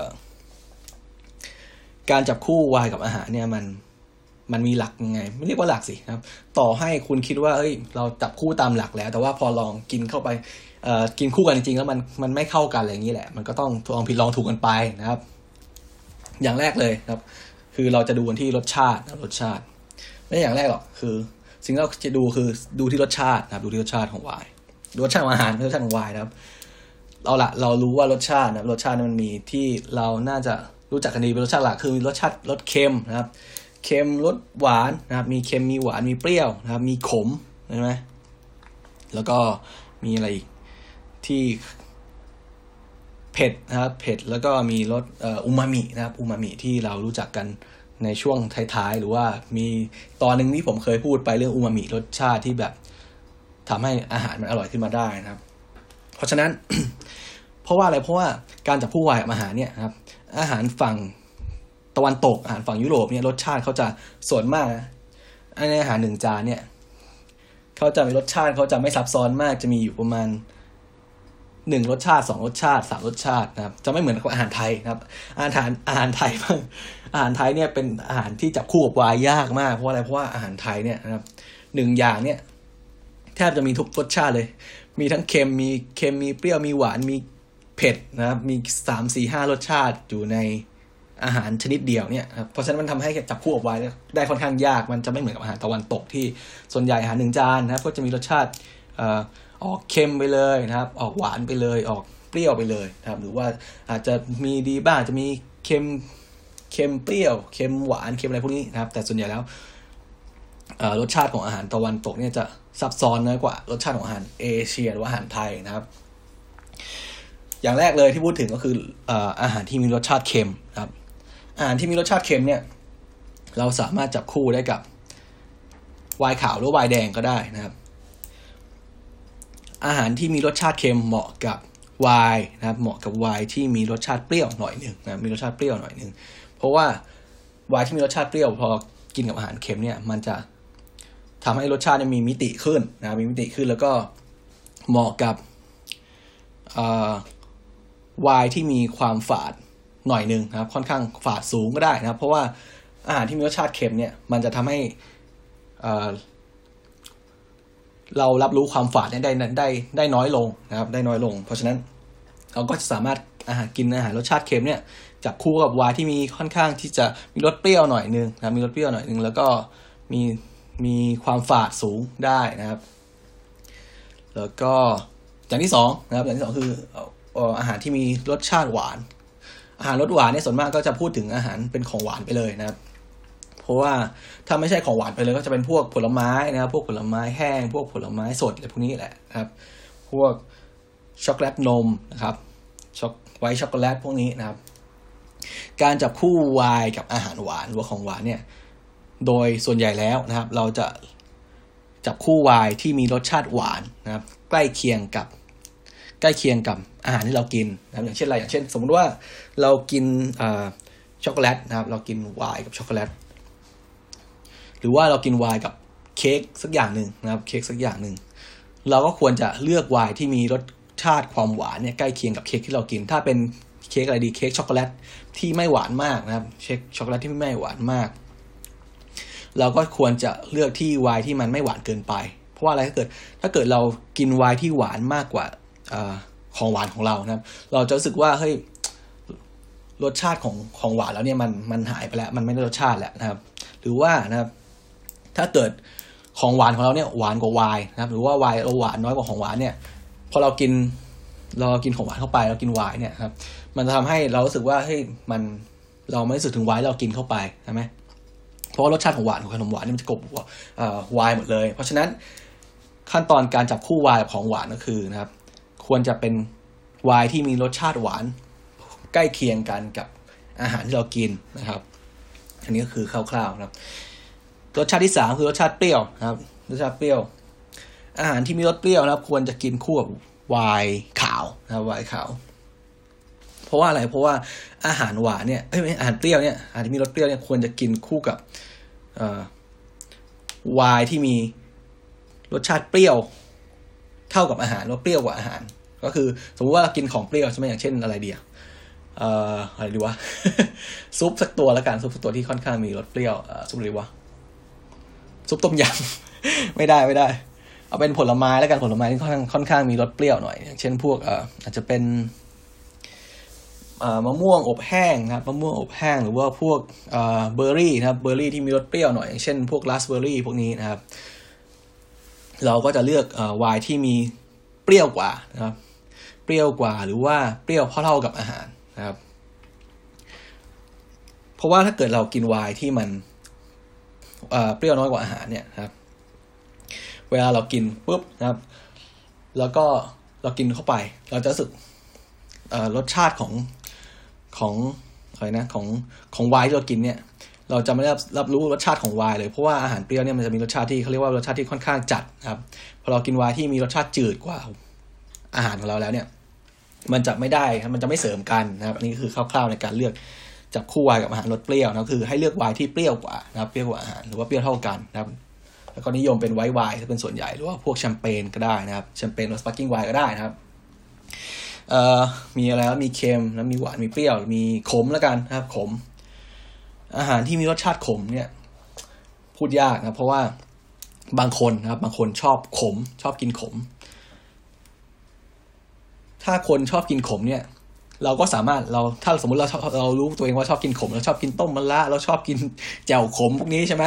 การจับคู่วายกับอาหารเนี่ยมันมันมีหลักยังไง ไม่เรียกว่าหลักสิครับ ต่อให้คุณคิดว่าเอ้ย เราจับคู่ตามหลักแล้ว แต่ว่าพอลองกินเข้าไปเอ่อกินคู่กันจริงๆแล้วมันมันไม่เข้ากันอะไรอย่างนี้แหละ มันก็ต้องลองผิดลองถูกกันไปนะครับ อย่างแรกเลยครับ คือเราจะดูกันที่รสชาติรสชาติ ไม่อย่างแรกหรอกคือ สิ่งที่เราจะดูคือดูที่รสชาตินะครับ ดูที่รสชาติของวายรสชาติอาหารรสชาติของวายนะครับเอาละเรารู้ว่ารสชาตินะรสชาติมันมีที่เราน่าจะ รู้จักกันดีเป็นรสชาติหลักคือมีรสชาติรสเค็มนะครับเค็มรสหวานนะครับ มีเค็มมีหวานมีเปรี้ยวนะครับ มีขมใช่ไหมแล้วก็มีอะไรอีกที่เผ็ดนะครับเผ็ดแล้วก็มีรสอูมามินะครับอูมามิที่เรารู้จักกันในช่วงท้ายๆ หรือว่ามีตอนหนึ่งที่ผมเคยพูดไปเรื่องอูมามิรสชาติที่แบบทำให้อาหารมันอร่อยขึ้นมาได้นะครับ เพราะฉะนั้น เพราะว่าอะไรเพราะว่าการจับผู้วายอาหารเนี่ยครับ อาหารฝั่งตะวันตกอาหารฝั่งยุโรปเนี่ยรสชาติเขาจะส่วนมากในอาหารหนึ่งจานเนี่ยเขาจะมีรสชาติเขาจะไม่ซับซ้อนมากจะมีอยู่ประมาณหนึ่งรสชาติสองรสชาติสามรสชาตินะครับ จะไม่เหมือนกับอาหารไทยนะครับ อาหารอาหารไทยบ้างอาหารไทยเนี่ยเป็นอาหารที่จับคู่กับวายยากมากเพราะอะไรเพราะว่าอาหารไทยเนี่ยนะครับหนึ่งอย่างเนี่ย แทบจะมีทุกรสชาติเลย มีทั้งเค็มมีเค็มมีเปรี้ยวมีหวานมี เผ็ดนะครับ มีสามสี่ห้ารสชาติอยู่ในอาหารชนิดเดียวเนี่ยครับเพราะฉะนั้นมันทำให้จับคู่กับวายได้ค่อนข้างยาก มันจะไม่เหมือนกับอาหารตะวันตกที่ส่วนใหญ่อาหารหนึ่งจานนะครับก็จะมีรสชาติออกเค็มไปเลยนะครับ ออกหวานไปเลยออกเปรี้ยวไปเลยนะครับ หรือว่าอาจจะมีดีบ้างจะมีเค็มเค็มเปรี้ยวเค็มหวานเค็มอะไรพวกนี้นะครับ แต่ส่วนใหญ่แล้วรสชาติของอาหารตะวันตกเนี่ยจะซับซ้อนน้อยกว่ารสชาติของอาหารเอเชียหรือว่าอาหารไทยนะครับ อย่างแรกเลยที่พูดถึงก็คืออาหารที่มีรสชาติเค็มครับอาหารที่มีรสชาติเค็มเนี่ย เราสามารถจับคู่ได้กับไวน์ขาวหรือไวน์แดงก็ได้นะครับ อาหารที่มีรสชาติเค็มเหมาะกับไวน์นะครับ เหมาะกับไวน์ที่มีรสชาติเปรี้ยวหน่อยหนึ่งนะมีรสชาติเปรี้ยวหน่อยหนึ่งเพราะว่าไวน์ที่มีรสชาติเปรี้ยวพอกินกับอาหารเค็มเนี่ย มันจะทำให้รสชาติมีมิติขึ้นนะมีมิติขึ้นแล้วก็เหมาะกับ วายที่มีความฝาดหน่อยหนึ่งนะครับ ค่อนข้างฝาดสูงก็ได้นะครับ เพราะว่าอาหารที่มีรสชาติเค็มเนี่ย มันจะทำให้เรารับรู้ความฝาดได้ได้ได้ได้น้อยลงนะครับ ได้น้อยลง เพราะฉะนั้นเราก็จะสามารถอาหารกินอาหารรสชาติเค็มเนี่ยจับคู่กับวายที่มีค่อนข้างที่จะมีรสเปรี้ยวหน่อยนึงนะมีรสเปรี้ยวหน่อยนึงแล้วก็มีมีความฝาดสูงได้นะครับ แล้วก็อย่างที่สองนะครับอย่างที่สองคือ อาหารที่มีรสชาติหวาน อาหารรสหวานเนี่ยส่วนมากก็จะพูดถึงอาหารเป็นของหวานไปเลยนะครับ เพราะว่าถ้าไม่ใช่ของหวานไปเลย ก็จะเป็นพวกผลไม้นะครับ พวกผลไม้แห้ง พวกผลไม้สดอะไรพวกนี้แหละครับ พวกช็อกโกแลตนมนะครับช็อก white chocolate พวกนี้นะครับ การจับคู่ไวน์กับอาหารหวานหรือของหวานเนี่ย โดยส่วนใหญ่แล้วนะครับ เราจะจับคู่ไวน์ที่มีรสชาติหวานนะครับ ใกล้เคียงกับ ใกล้เคียงกับอาหารที่เรากินนะครับอย่างเช่นอะไรอย่างเช่น สมมติว่าเรากินช็อกโกแลตนะครับ เรากินไวน์กับช็อกโกแลตหรือว่าเรากินวายกับเค้กสักอย่างหนึ่งนะครับเค้กสักอย่างหนึ่งเราก็ควรจะเลือกวายที่มีรสชาติความหวานเนี่ยใกล้เคียงกับเค้กที่เรากิน ถ้าเป็นเค้กอะไรดีเค้กช็อกโกแลตที่ไม่หวานมากนะครับเค้กช็อกโกแลตที่ไม่หวานมาก เราก็ควรจะเลือกที่ไวน์ที่มันไม่หวานเกินไป เพราะว่าอะไรถ้าเกิด ถ้าเกิดเรากินไวน์ที่หวานมากกว่า อของหวานของเรานะครับ เราจะรู้สึกว่าเฮ้ยรสชาติของของหวานแล้วเนี่ยมันมันหายไปแล้ว มันไม่ได้รสชาติแล้วนะครับ หรือว่านะครับ ถ้าเกิดของหวานของเราเนี่ยหวานกว่าวน์นะครับ หรือว่าวน์เราหวานน้อยกว่าของหวานเนี่ยพอเรากินเรากินของหวานเข้าไปเรากินวน์เนี่ยครับ มันจะทำให้เรารู้สึกว่าเฮ้ยมันเราไม่รู้สึกถึงวน์เรากินเข้าไปใช่ไหมเพราะรสชาติของหวานของขนมหวานนี่มันจะกบวายหมดเลย เพราะฉะนั้นขั้นตอนการจับคู่วายของหวานก็คือนะครับ ควรจะเป็นวายที่มีรสชาติหวาน ใกล้เคียงกันกับอาหารที่เรากินนะครับ อันนี้ก็คือคร่าวๆนะครับ รสชาติที่สามคือรสชาติเปรี้ยวนะครับ รสชาติเปรี้ยว อาหารที่มีรสเปรี้ยวนะครับ ควรจะกินคู่กับวายขาวนะครับวายขาว เพราะว่าอะไรเพราะว่าอาหารหวานเนี่ยไม่อาหารเปรี้ยวเนี่ยอาหารที่มีรสเปรี้ยวเนี่ยควรจะกินคู่กับวายที่มีรสชาติเปรี้ยว เท่ากับอาหารรสเปรี้ยวกว่าอาหาร ก็คือสมมติว่าเรากินของเปรี้ยวใช่ไหมอย่างเช่นอะไรเดียวเอ่ออะไรดีวะซุปสักตัวแล้วกันซุปสักตัวที่ค่อนข้างมีรสเปรี้ยวซุปอะไรวะซุปต้มยำไม่ได้ไม่ได้ เอาเป็นผลไม้แล้วกันผลไม้ที่ค่อนข้างค่อนข้างมีรสเปรี้ยวหน่อยอย่างเช่นพวกเอ่ออาจจะเป็นมะม่วงอบแห้งนะครับมะม่วงอบแห้งหรือว่าพวกเบอร์รี่นะครับเบอร์รี่ที่มีรสเปรี้ยวหน่อยอย่างเช่นพวกราสเบอร์รี่พวกนี้นะครับ เราก็จะเลือกไวน์ที่มีเปรี้ยวกว่านะครับ ปรี้ยวกว่า หรือว่าเปรี้ยวเท่ากับอาหารนะครับ เพราะว่าถ้าเกิดเรากินไวน์ที่มันเปรี้ยวน้อยกว่าอาหารเนี่ยครับ เวลาเรากินปุ๊บนะครับ แล้วก็เรากินเข้าไป เราจะรู้สึกรสชาติของของอะไรนะของของไวน์ที่เรากินเนี่ย เราจะไม่ได้รับรู้รสชาติของไวน์เลยเพราะว่าอาหารเปรี้ยวเนี่ยมันจะมีรสชาติที่เขาเรียกว่ารสชาติที่ค่อนข้างจัดครับพอเรากินไวน์ที่มีรสชาติจืดกว่าอาหารของเราแล้วเนี่ย มันจะไม่ได้ครับมันจะไม่เสริมกันนะครับอันนี้คือคร่าวๆในการเลือกจับคู่ไวน์กับอาหารรสเปรี้ยวนะคือให้เลือกไวน์ที่เปรี้ยวกว่านะครับเปรี้ยวกว่าอาหารหรือว่าเปรี้ยวเท่ากันนะครับแล้วก็นิยมเป็นไวน์ไวน์ถ้าเป็นส่วนใหญ่หรือว่าพวกแชมเปญก็ได้นะครับแชมเปญหรือ sparkling wine ก็ได้นะครับเอ่อมีอะไรมีเค็มแล้วมีหวานมีเปรี้ยว มีขมแล้วกันนะครับขม อาหารที่มีรสชาติขมเนี่ย พูดยากนะเพราะว่าบางคนนะครับ บางคนชอบขม ชอบกินขม ถ้าคนชอบกินขมเนี่ย เราก็สามารถเราถ้าสมมติเราเรารู้ตัวเองว่าชอบกินขมเราชอบกินต้มมะระเราชอบกินแจ่วขมพวกนี้ใช่ไหม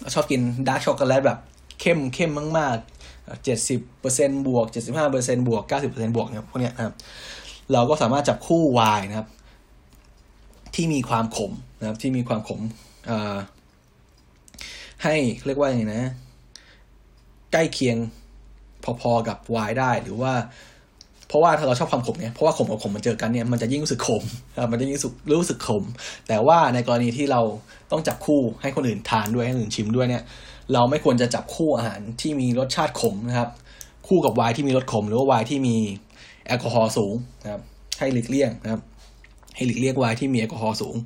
เราชอบกิน dark chocolate แบบเข้มเข้มมากๆเจ็ดสิบเปอร์เซ็นบวกเจ็ดสิบห้าเปอร์เซ็นบวกเก้าสิบเปอร์เซ็นบวกเนี่ยพวกเนี้ยนะครับ เราก็สามารถจับคู่วายนะครับ ที่มีความขมนะครับ ที่มีความขมให้เรียกว่าอย่างนะ ใกล้เคียงพอๆกับวายได้หรือว่า เพราะว่าถ้าเราชอบความขมเนี่ยเพราะว่าขมกับขมมันเจอกันเนี่ยมันจะยิ่งรู้สึกขมมันจะยิ่งรู้สึกรู้สึกขม แต่ว่าในกรณีที่เราต้องจับคู่ให้คนอื่นทานด้วยให้คนอื่นชิมด้วยเนี่ย เราไม่ควรจะจับคู่อาหารที่มีรสชาติขมนะครับ คู่กับไวายที่มีรสขม หรือว่าไวายที่มีแอลกอฮอล์สูงนะครับให้หลีกเลี่ยงนะครับ ให้หลีกเลี่ยงไวายที่มีแอลกอฮอล์สูง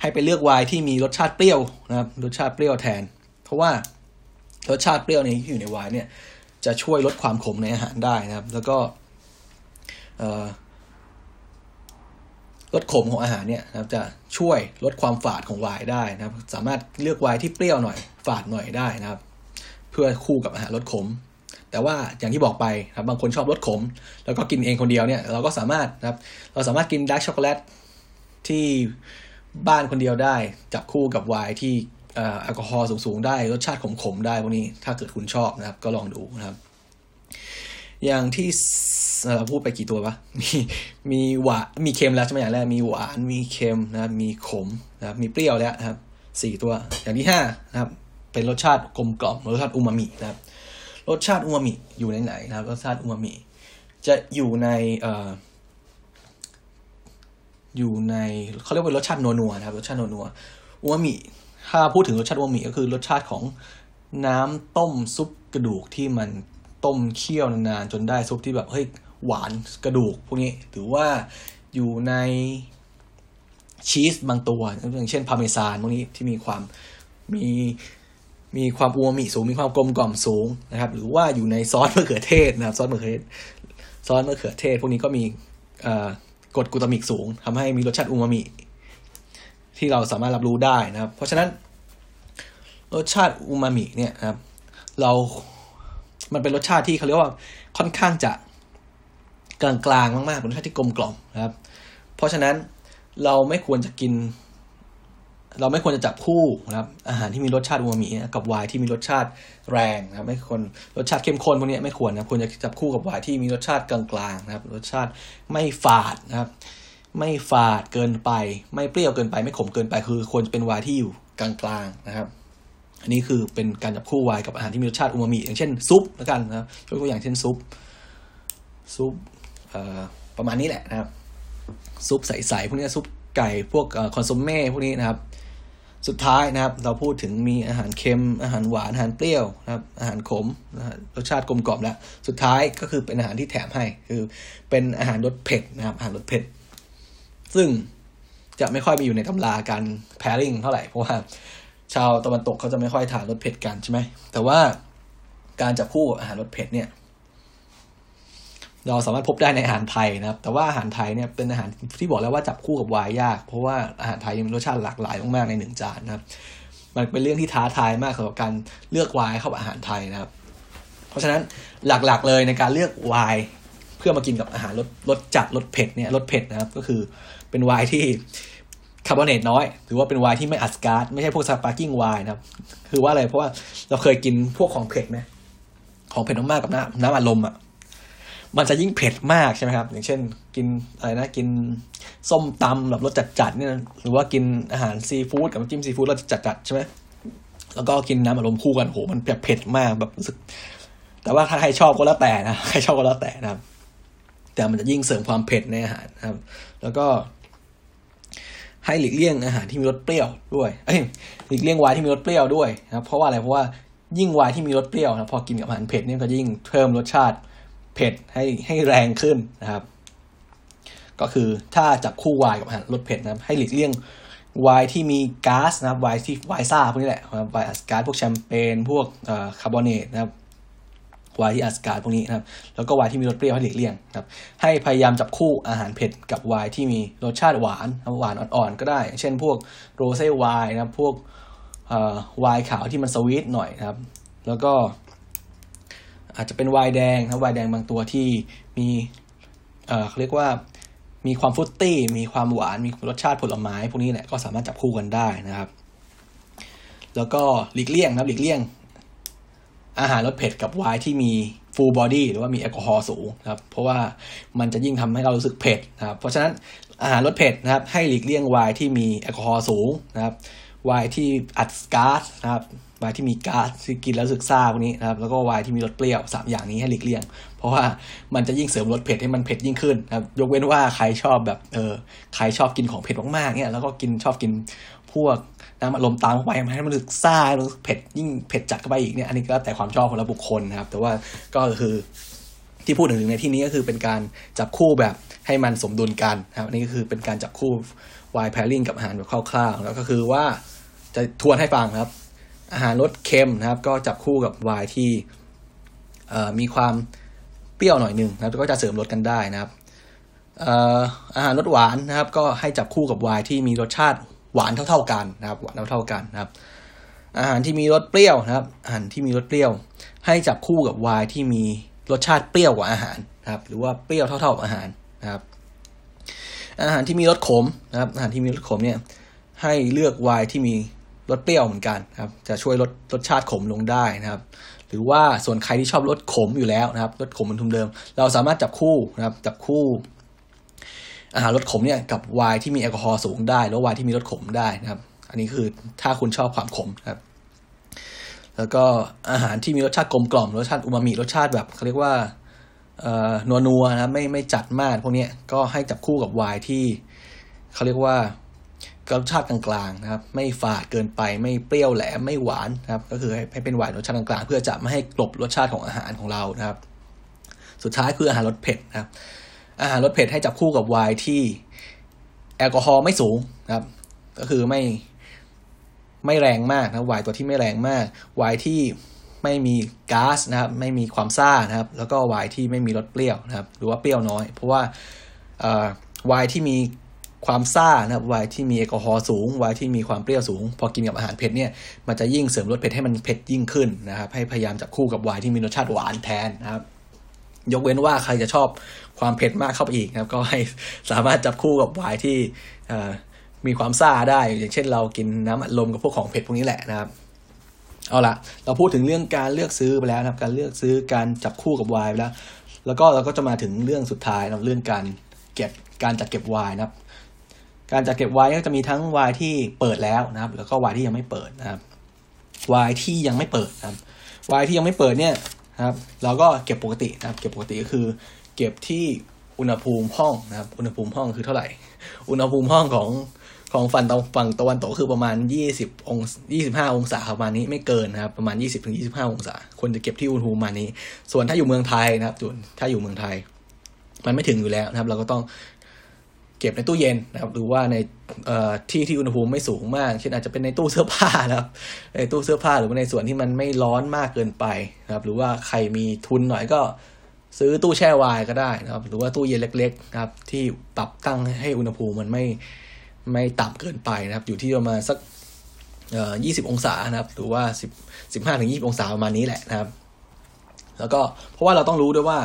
ให้ไปเลือกไวายที่มีรสชาติเปรี้ยวนะครับรสชาติเปรี้ยวแทน เพราะว่ารสชาติเปรี้ยวในที่อยู่ในวายเนี่ยจะช่วยลดความขมในอาหารได้นะครับ แล้วก็ รสขมของอาหารเนี่ยนะครับจะช่วยลดความฝาดของไวน์ได้นะครับ สามารถเลือกไวน์ที่เปรี้ยวหน่อยฝาดหน่อยได้นะครับ เพื่อคู่กับอาหารรสขม แต่ว่าอย่างที่บอกไปครับบางคนชอบรสขม แล้วก็กินเองคนเดียวเนี่ยเราก็สามารถนะครับ เราสามารถกิน dark chocolate ที่บ้านคนเดียวได้จับคู่กับไวน์ที่แอลกอฮอล์สูงๆได้รสชาติขมๆได้พวกนี้ถ้าเกิดคุณชอบนะครับ ก็ลองดูนะครับ อย่างที่เราพูดไปกี่ตัวปะมีมีหวานมีเค็มแล้วใช่ไหมอย่างแรกมีหวานมีเค็มนะครับมีขมนะครับมีเปรี้ยวแล้วนะครับสี่ตัว อย่างที่ห้านะครับ เป็นรสชาติกลมกล่อมรสชาติอูมามินะครับ รสชาติอูมามิอยู่ในไหนนะครับ รสชาติอูมามิจะอยู่ในเอ่ออยู่ในเขาเรียกว่ารสชาตินัวๆนะครับ รสชาตินัวๆอูมามิถ้าพูดถึงรสชาติอูมามิก็คือรสชาติของน้ำต้มซุปกระดูกที่มัน ต้มเคี่ยวนานๆจนได้ซุปที่แบบเฮ้ยหวานกระดูกพวกนี้หรือว่าอยู่ในชีสบางตัว อย่างเช่นพาเมซานพวกนี้ที่มีความมีมีความอูมามิสูง มีความกลมกล่อมสูงนะครับ หรือว่าอยู่ในซอสมะเขือเทศนะครับ ซอสมะเขือเทศซอสมะเขือเทศ พวกนี้ก็มีกรดกูตามิกสูงทำให้มีรสชาติอูมามิ ที่เราสามารถรับรู้ได้นะครับ เพราะฉะนั้นรสชาติอูมามิเนี่ยนะครับ เรา มันเป็นรสชาติที่เขาเรียกว่าค่อนข้างจะกลางๆมากๆเป็นรสชาติที่กลมกล่อมนะครับ เพราะฉะนั้นเราไม่ควรจะกิน เราไม่ควรจะจับคู่นะครับ อาหารที่มีรสชาติอูมามิกับไวน์ที่มีรสชาติแรงนะครับไม่ควรรสชาติเข้มข้นพวกนี้ไม่ควรนะควรจะจับคู่กับไวน์ที่มีรสชาติกลางๆนะครับ รสชาติไม่ฝาดนะครับ ไม่ฝาดเกินไป ไม่เปรี้ยวเกินไป ไม่ขมเกินไป คือควรจะเป็นไวน์ที่อยู่กลางๆนะครับ อันนี้คือเป็นการจับคู่ไวน์กับอาหารที่มีรสชาติอูมามิอย่างเช่นซุปแล้วกันนะครับยกตัวอย่างเช่นซุปซุปประมาณนี้แหละนะครับ ซุปใสๆพวกนี้ซุปไก่พวกคอนโซมเม่พวกนี้นะครับ สุดท้ายนะครับ เราพูดถึงมีอาหารเค็ม อาหารหวาน อาหารเปรี้ยวนะครับ อาหารขมนะรสชาติกลมกล่อมแล้ว สุดท้ายก็คือเป็นอาหารที่แถมให้ คือเป็นอาหารรสเผ็ดนะครับ อาหารรสเผ็ด ซึ่งจะไม่ค่อยมีอยู่ในตำราการ pairing เท่าไหร่ เพราะว่า ชาวตะวันตกเขาจะไม่ค่อยทานรสเผ็ดกันใช่ไหม แต่ว่าการจับคู่อาหารรสเผ็ดเนี่ย เราสามารถพบได้ในอาหารไทยนะครับ แต่ว่าอาหารไทยเนี่ยเป็นอาหารที่บอกแล้วว่าจับคู่กับวายยาก เพราะว่าอาหารไทยมีรสชาติหลากหลายมากๆในหนึ่งจานนะครับ มันเป็นเรื่องที่ท้าทายมากสำหรับการเลือกไวน์เข้าอาหารไทยนะครับ เพราะฉะนั้นหลักๆเลยในการเลือกไวน์เพื่อมากินกับอาหารรสรสจัดรสเผ็ดเนี่ยรสเผ็ดนะครับ ก็คือเป็นไวน์ที่ carbonate น้อย หรือว่าเป็นไวน์ที่ไม่อัดก๊าซไม่ใช่พวก sparkling wine นะครับ คือว่าอะไรเพราะว่าเราเคยกินพวกของเผ็ดไหมของเผ็ดมากๆกับน้ำน้ำอัดลมอะมันจะยิ่งเผ็ดมากใช่ไหมครับ อย่างเช่น กินอะไรนะกินส้มตำแบบรสจัดๆเนี่ยหรือว่ากินอาหารซีฟู้ดกับจิ้มซีฟู้ดรสจัดๆใช่ไหมแล้วก็กินน้ำอารมคู่กันโหมันแบบเผ็ดมากแบบรู้สึก แต่ว่าถ้าใครชอบก็แล้วแต่นะใครชอบก็แล้วแต่นะครับ แต่มันจะยิ่งเสริมความเผ็ดในอาหารนะครับ แล้วก็ ให้หลีกเลี่ยงอาหารที่มีรสเปรี้ยวด้วยเอ้ยหลีกเลี่ยงไวน์ที่มีรสเปรี้ยวด้วยนะครับเพราะว่าอะไรเพราะว่ายิ่งไวน์ที่มีรสเปรี้ยวนะพอกินกับอาหารเผ็ดเนี่ยก็ยิ่งเพิ่มรสชาติเผ็ดให้ให้แรงขึ้นนะครับ ก็คือถ้าจับคู่ไวน์กับอาหารรสเผ็ดนะครับ ให้หลีกเลี่ยงไวน์ที่มีก๊าซนะครับไวน์ที่ไวน์ซ่าพวกนี้แหละไวน์อัดก๊าซพวกแชมเปญพวก carbonate นะครับ ไวน์ที่อัดก๊าซพวกนี้นะครับ แล้วก็ไวน์ที่มีรสเปรี้ยวให้หลีกเลี่ยงครับ ให้พยายามจับคู่อาหารเผ็ดกับไวน์ที่มีรสชาติหวาน หวานอ่อนๆก็ได้ เช่นพวก rosé wine นะครับ พวกไวน์ขาวที่มัน sweet หน่อยนะครับ แล้วก็อาจจะเป็นไวน์แดงนะไวน์แดงบางตัวที่มีเอ่อเขาเรียกว่ามีความ fruity มีความหวาน มีรสชาติผลไม้ พวกนี้แหละก็สามารถจับคู่กันได้นะครับ แล้วก็หลีกเลี่ยงนะหลีกเลี่ยง อาหารรสเผ็ดกับไวน์ที่มี full body หรือว่ามีแอลกอฮอล์สูงนะครับเพราะว่ามันจะยิ่งทำให้เรารู้สึกเผ็ดนะครับเพราะฉะนั้นอาหารรสเผ็ดนะครับให้หลีกเลี่ยงไวน์ที่มีแอลกอฮอล์สูงนะครับไวน์ที่อัดก๊าซนะครับไวน์ที่มีก๊าซที่กินแล้วสึกซ่าพวกนี้นะครับแล้วก็ไวน์ที่มีรสเปรี้ยวสามอย่างนี้ให้หลีกเลี่ยง เพราะว่ามันจะยิ่งเสริมรสเผ็ดให้มันเผ็ดยิ่งขึ้นนะครับยกเว้นว่าใครชอบแบบเออใครชอบกินของเผ็ดมากๆเนี่ยแล้วก็กินชอบกินพวก น้ำอัดลมตามเข้าไปให้มันรู้สึกซ่ารู้สึกเผ็ดยิ่งเผ็ดจัดเข้าไปอีกเนี่ยอันนี้ก็แต่ความชอบของเราบุคคลนะครับ แต่ว่าก็คือที่พูดถึงในที่นี้ก็คือเป็นการจับคู่แบบให้มันสมดุลกันนะครับอันี่ก็คือเป็นการจับคู่วน์แพริงกับอาหารแบบคร่าวๆแล้วก็คือว่าจะทวนให้ฟังครับ อาหารรสเค็มนะครับ ก็จับคู่กับวน์ที่มีความเปรี้ยวหน่อยหนึ่งนะครับก็จะเสริมรสกันได้นะครับอาหารรสหวานนะครับ ก็ให้จับคู่กับไวน์ที่มีรสชาติ หวานเท่าๆกันนะครับ หวานเท่าๆกันนะครับ อาหารที่มีรสเปรี้ยวนะครับ อาหารที่มีรสเปรี้ยว ให้จับคู่กับไวน์ที่มีรสชาติเปรี้ยวกว่าอาหารนะครับ หรือว่าเปรี้ยวเท่าๆกับอาหารนะครับ อาหารที่มีรสขมนะครับ อาหารที่มีรสขมเนี่ย ให้เลือกไวน์ที่มีรสเปรี้ยวเหมือนกันครับ จะช่วยลดรสชาติขมลงได้นะครับ หรือว่าส่วนใครที่ชอบรสขมอยู่แล้วนะครับ รสขมเหมือนทุมเดิม เราสามารถจับคู่นะครับ จับคู่ อาหารรสขมเนี่ยกับไวน์ที่มีแอลกอฮอล์สูงได้แล้วไวน์ที่มีรสขมได้นะครับ อันนี้คือถ้าคุณชอบความขมครับ แล้วก็อาหารที่มีรสชาติกลมกล่อมรสชาติอูมามิรสชาติแบบเขาเรียกว่าเอ่อนัวนัวนะไม่ไม่จัดมากพวกนี้ก็ให้จับคู่กับไวน์ที่เขาเรียกว่ารสชาติกลางๆนะครับ ไม่ฝาดเกินไปไม่เปรี้ยวแหลมไม่หวานนะครับ ก็คือให้ให้เป็นไวน์รสชาติกลางๆเพื่อจะไม่ให้กลบรสชาติของอาหารของเรานะครับ สุดท้ายคืออาหารรสเผ็ดนะครับ อาหารรสเผ็ดให้จับคู่กับไวน์ที่แอลกอฮอล์ไม่สูงนะครับ ก็คือไม่ไม่แรงมากนะไวน์ตัวที่ไม่แรงมากไวน์ที่ไม่มีก๊าซนะครับ ไม่มีความซ่านะครับ แล้วก็ไวน์ที่ไม่มีรสเปรี้ยวนะครับ หรือว่าเปรี้ยวน้อย เพราะว่าไวน์ที่มีความซ่านะครับไวน์ที่มีแอลกอฮอล์สูงไวน์ที่มีความเปรี้ยวสูง พอกินกับอาหารเผ็ดเนี่ยมันจะยิ่งเสริมรสเผ็ดให้มันเผ็ดยิ่งขึ้นนะครับ ให้พยายามจับคู่กับไวน์ที่มีรสชาติหวานแทนนะครับ ยกเว้นว่าใครจะชอบ ความเผ็ดมากเข้าไปอีกนะครับ ก็ให้สามารถจับคู่กับไวน์ที่มีความซ่าได้ อย่างเช่นเรากินน้ำอัดลมกับพวกของเผ็ดพวกนี้แหละนะครับ เอาละเราพูดถึงเรื่องการเลือกซื้อไปแล้วนะครับ การเลือกซื้อการจับคู่กับไวน์ไปแล้ว แล้วก็เราก็จะมาถึงเรื่องสุดท้ายนะเรื่องการเก็บการจัดเก็บไวน์นะครับ การจัดเก็บไวน์ก็จะมีทั้งไวน์ที่เปิดแล้วนะครับ แล้วก็ไวน์ที่ยังไม่เปิดนะครับไวน์ที่ยังไม่เปิดนะครับไวน์ที่ยังไม่เปิดเนี่ยนะครับ เราก็เก็บปกตินะครับ เก็บปกติก็คือ เก็บที่อุณหภูมิห้องนะครับ อุณหภูมิห้องคือเท่าไหร่ อุณหภูมิห้องของของฝั่งตะฝั่งตะวันตกคือประมาณยี่สิบองยี่สิบห้าองศาประมาณนี้ไม่เกินนะครับ ประมาณยี่สิบถึงยี่สิบห้าองศาควรจะเก็บที่อุณหภูมิประมาณนี้ ส่วนถ้าอยู่เมืองไทยนะครับส่วนถ้าอยู่เมืองไทย มันไม่ถึงอยู่แล้วนะครับ เราก็ต้องเก็บในตู้เย็นนะครับ หรือว่าในที่ที่อุณหภูมิไม่สูงมาก เช่นอาจจะเป็นในตู้เสื้อผ้านะครับ ในตู้เสื้อผ้าหรือว่าในส่วนที่มันไม่ร้อนมากเกินไปนะครับ หรือว่าใครมีทุนหน่อยก็ ซื้อตู้แช่ไวน์ก็ได้นะครับ หรือว่าตู้เย็นเล็กๆนะครับ ที่ปรับตั้งให้อุณหภูมิมันไม่ไม่ต่ำเกินไปนะครับ อยู่ที่ประมาณสักเอ่อยี่สิบองศานะครับ หรือว่าสิบสิบห้าถึงยี่สิบองศาประมาณนี้แหละนะครับ แล้วก็เพราะว่าเราต้องรู้ด้วยว่า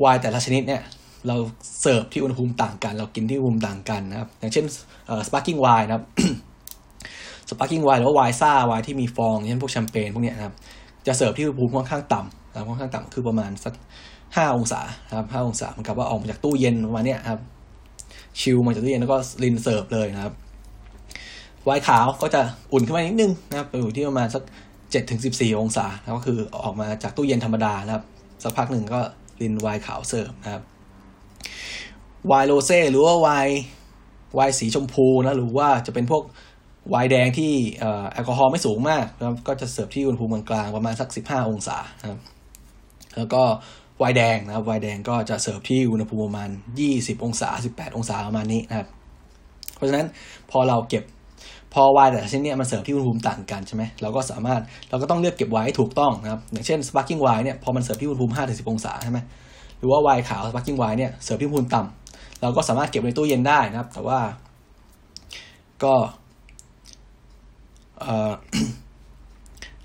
ไวน์แต่ละชนิดเนี่ย เราเสิร์ฟที่อุณหภูมิต่างกัน เรากินที่อุณหภูมิต่างกันนะครับ อย่างเช่นsparkling wine นะครับ sparkling wine หรือว่าไวน์ซ่าไวน์ที่มีฟองเช่นพวกแชมเปญพวกเนี้ยนะครับ จะเสิร์ฟที่อุณหภูมิค่อนข้างต่ำนะค่อนข้างต่ำคือประมาณสัก ห้าองศาครับห้าองศาเหมือนกับว่าออกมาจากตู้เย็นประมาณเนี้ยครับ chill มาจากตู้เย็นแล้วก็รินเสิร์ฟเลยนะครับไวน์ขาวก็จะอุ่นขึ้นมานิดนึงนะครับไปอยู่ที่ประมาณสัก7ถึง14องศานะก็คือออกมาจากตู้เย็นธรรมดานะครับสักพักหนึ่งก็รินไวน์ขาวเสิร์ฟนะครับไวน์โรเซ่หรือว่าไวน์ไวน์สีชมพูนะหรือว่าจะเป็นพวกไวน์แดงที่แอลกอฮอล์ไม่สูงมากนะครับก็จะเสิร์ฟที่อุณหภูมิกลางประมาณสัก 15 องศาครับแล้วก็ ไวน์แดงนะครับไวน์แดงก็จะเสิร์ฟที่อุณหภูมิประมาณ 20 องศา 18 องศาประมาณนี้นะครับ เพราะฉะนั้นพอเราเก็บพอไวน์แต่ละชนิดเนี่ยมันเสิร์ฟที่อุณหภูมิต่างกันใช่ไหมเราก็สามารถเราก็ต้องเลือกเก็บไว้ถูกต้องนะครับ อย่างเช่น sparkling wine เนี่ยพอมันเสิร์ฟที่อุณหภูมิ5-10 องศาใช่ไหมหรือว่าไวน์ขาว sparkling wine เนี่ยเสิร์ฟที่อุณหภูมิต่ำเราก็สามารถเก็บในตู้เย็นได้นะครับ แต่ว่าก็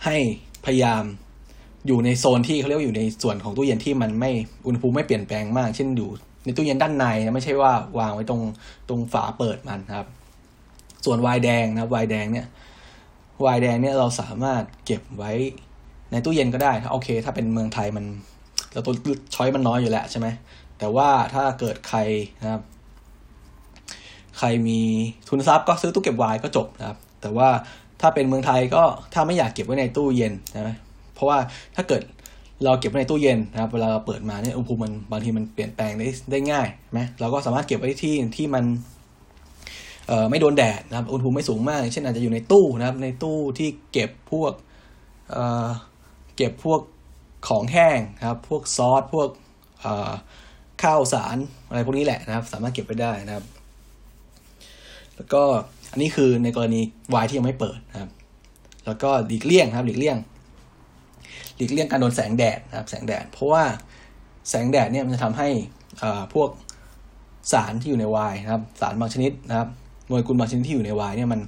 ให้พยายาม อยู่ในโซนที่เขาเรียกว่าอยู่ในส่วนของตู้เย็นที่มันไม่อุณหภูมิไม่เปลี่ยนแปลงมาก เช่นอยู่ในตู้เย็นด้านในนะไม่ใช่ว่าวางไว้ตรงตรงฝาเปิดมันครับ ส่วนไวน์แดงนะไวน์แดงเนี่ยไวน์แดงเนี่ยเราสามารถเก็บไว้ในตู้เย็นก็ได้ถ้าโอเค ถ้าเป็นเมืองไทยมันเราตัวช้อยมันน้อยอยู่แล้วใช่ไหมแต่ว่าถ้าเกิดใครนะครับ ใครมีทุนทรัพย์ก็ซื้อตู้เก็บวน์ก็จบนะครับ แต่ว่าถ้าเป็นเมืองไทยก็ถ้าไม่อยากเก็บไว้ในตู้เย็นนะ เพราะว่าถ้าเกิดเราเก็บไว้ในตู้เย็นนะครับ เวลาเราเปิดมาเนี่ยอุณหภูมิมันบางทีมันเปลี่ยนแปลงได้ได้ง่ายไหมเราก็สามารถเก็บไว้ที่ที่มันเอ่อไม่โดนแดดนะครับ อุณหภูมิไม่สูงมาก เช่นอาจจะอยู่ในตู้นะครับ ในตู้ที่เก็บพวกเอ่อเก็บพวกของแห้งครับ พวกซอส พวกเอ่อข้าวสารอะไรพวกนี้แหละนะครับ สามารถเก็บไว้ได้นะครับ แล้วก็อันนี้คือในกรณีวายที่ยังไม่เปิดนะครับ แล้วก็หลีกเลี่ยงครับหลีกเลี่ยง หลีกเลี่ยงการโดนแสงแดดนะครับแสงแดด เพราะว่าแสงแดดเนี่ยมันจะทำให้พวกสารที่อยู่ในวายนะครับ สารบางชนิดนะครับโมเลกุลบางชนิดที่อยู่ในวายเนี่ยมัน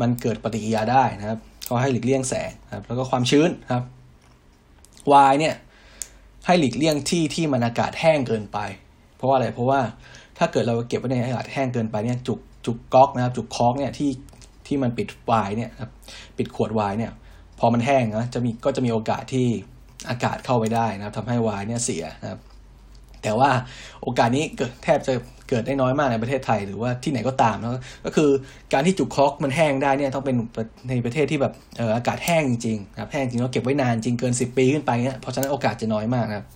มันเกิดปฏิกิริยาได้นะครับก็ให้หลีกเลี่ยงแสงนะครับ แล้วก็ความชื้นครับวายเนี่ยให้หลีกเลี่ยงที่ที่มันอากาศแห้งเกินไป เพราะว่าอะไรเพราะว่าถ้าเกิดเราเก็บไว้ในอากาศแห้งเกินไปเนี่ยจุกจุกก๊อกนะครับ จุกคอกเนี่ยที่ที่มันปิดวายเนี่ยครับปิดขวดวายเนี่ย อมันแห้งนะจะมีก็จะมีโอกาสที่อากาศเข้าไปได้นะครับทำให้วายเนี่ยเสียนะครับ แต่ว่าโอกาสนี้เกิดแทบจะเกิดได้น้อยมากในประเทศไทยหรือว่าที่ไหนก็ตามนะก็คือการที่จุกคอกมันแห้งได้เนี่ยต้องเป็นในประเทศที่แบบเอออากาศแห้งจริงๆนะครับแห้งจริงแล้วเก็บไว้นานจริงเกินสิบปีขึ้นไปเนี่ยเพราะฉะนั้นโอกาสจะน้อยมากนะครับ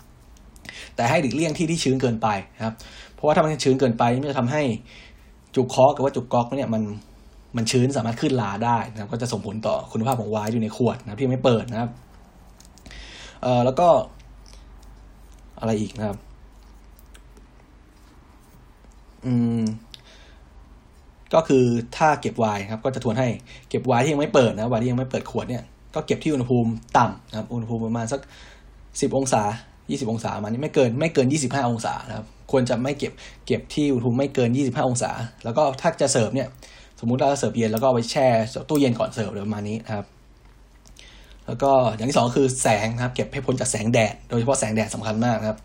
แต่ให้หลีกเลี่ยงที่ที่ชื้นเกินไปนะครับ เพราะว่าถ้ามันชื้นเกินไปมันจะทำให้จุกคอกกับว่าจุกก๊อกเนี่ยมัน มันชื้นสามารถขึ้นลาได้นะครับก็จะส่งผลต่อคุณภาพของไวน์อยู่ในขวดนะที่ไม่เปิดนะครับเอ่อแล้วก็อะไรอีกนะครับ อืม ก็คือถ้าเก็บไวน์ครับ ก็จะทวนให้เก็บไวน์ที่ยังไม่เปิดนะไวน์ที่ยังไม่เปิดขวดเนี่ยก็เก็บที่อุณหภูมิต่ำนะครับ อุณหภูมิประมาณสักสิบองศายี่สิบองศามานี้ไม่เกินไม่เกินยี่สิบห้าองศานะครับ ควรจะไม่เก็บเก็บที่อุณหภูมิไม่เกินยี่สิบห้าองศา แล้วก็ถ้าจะเสิร์ฟเนี่ย สมมุติเราเสิร์ฟเย็นแล้วก็เอาไปแช่ตู้เย็นก่อนเสิร์ฟประมาณนี้นะครับ แล้วก็อย่างที่สองคือแสงนะครับ เก็บให้พ้นจากแสงแดด โดยเฉพาะแสงแดดสำคัญมากครับ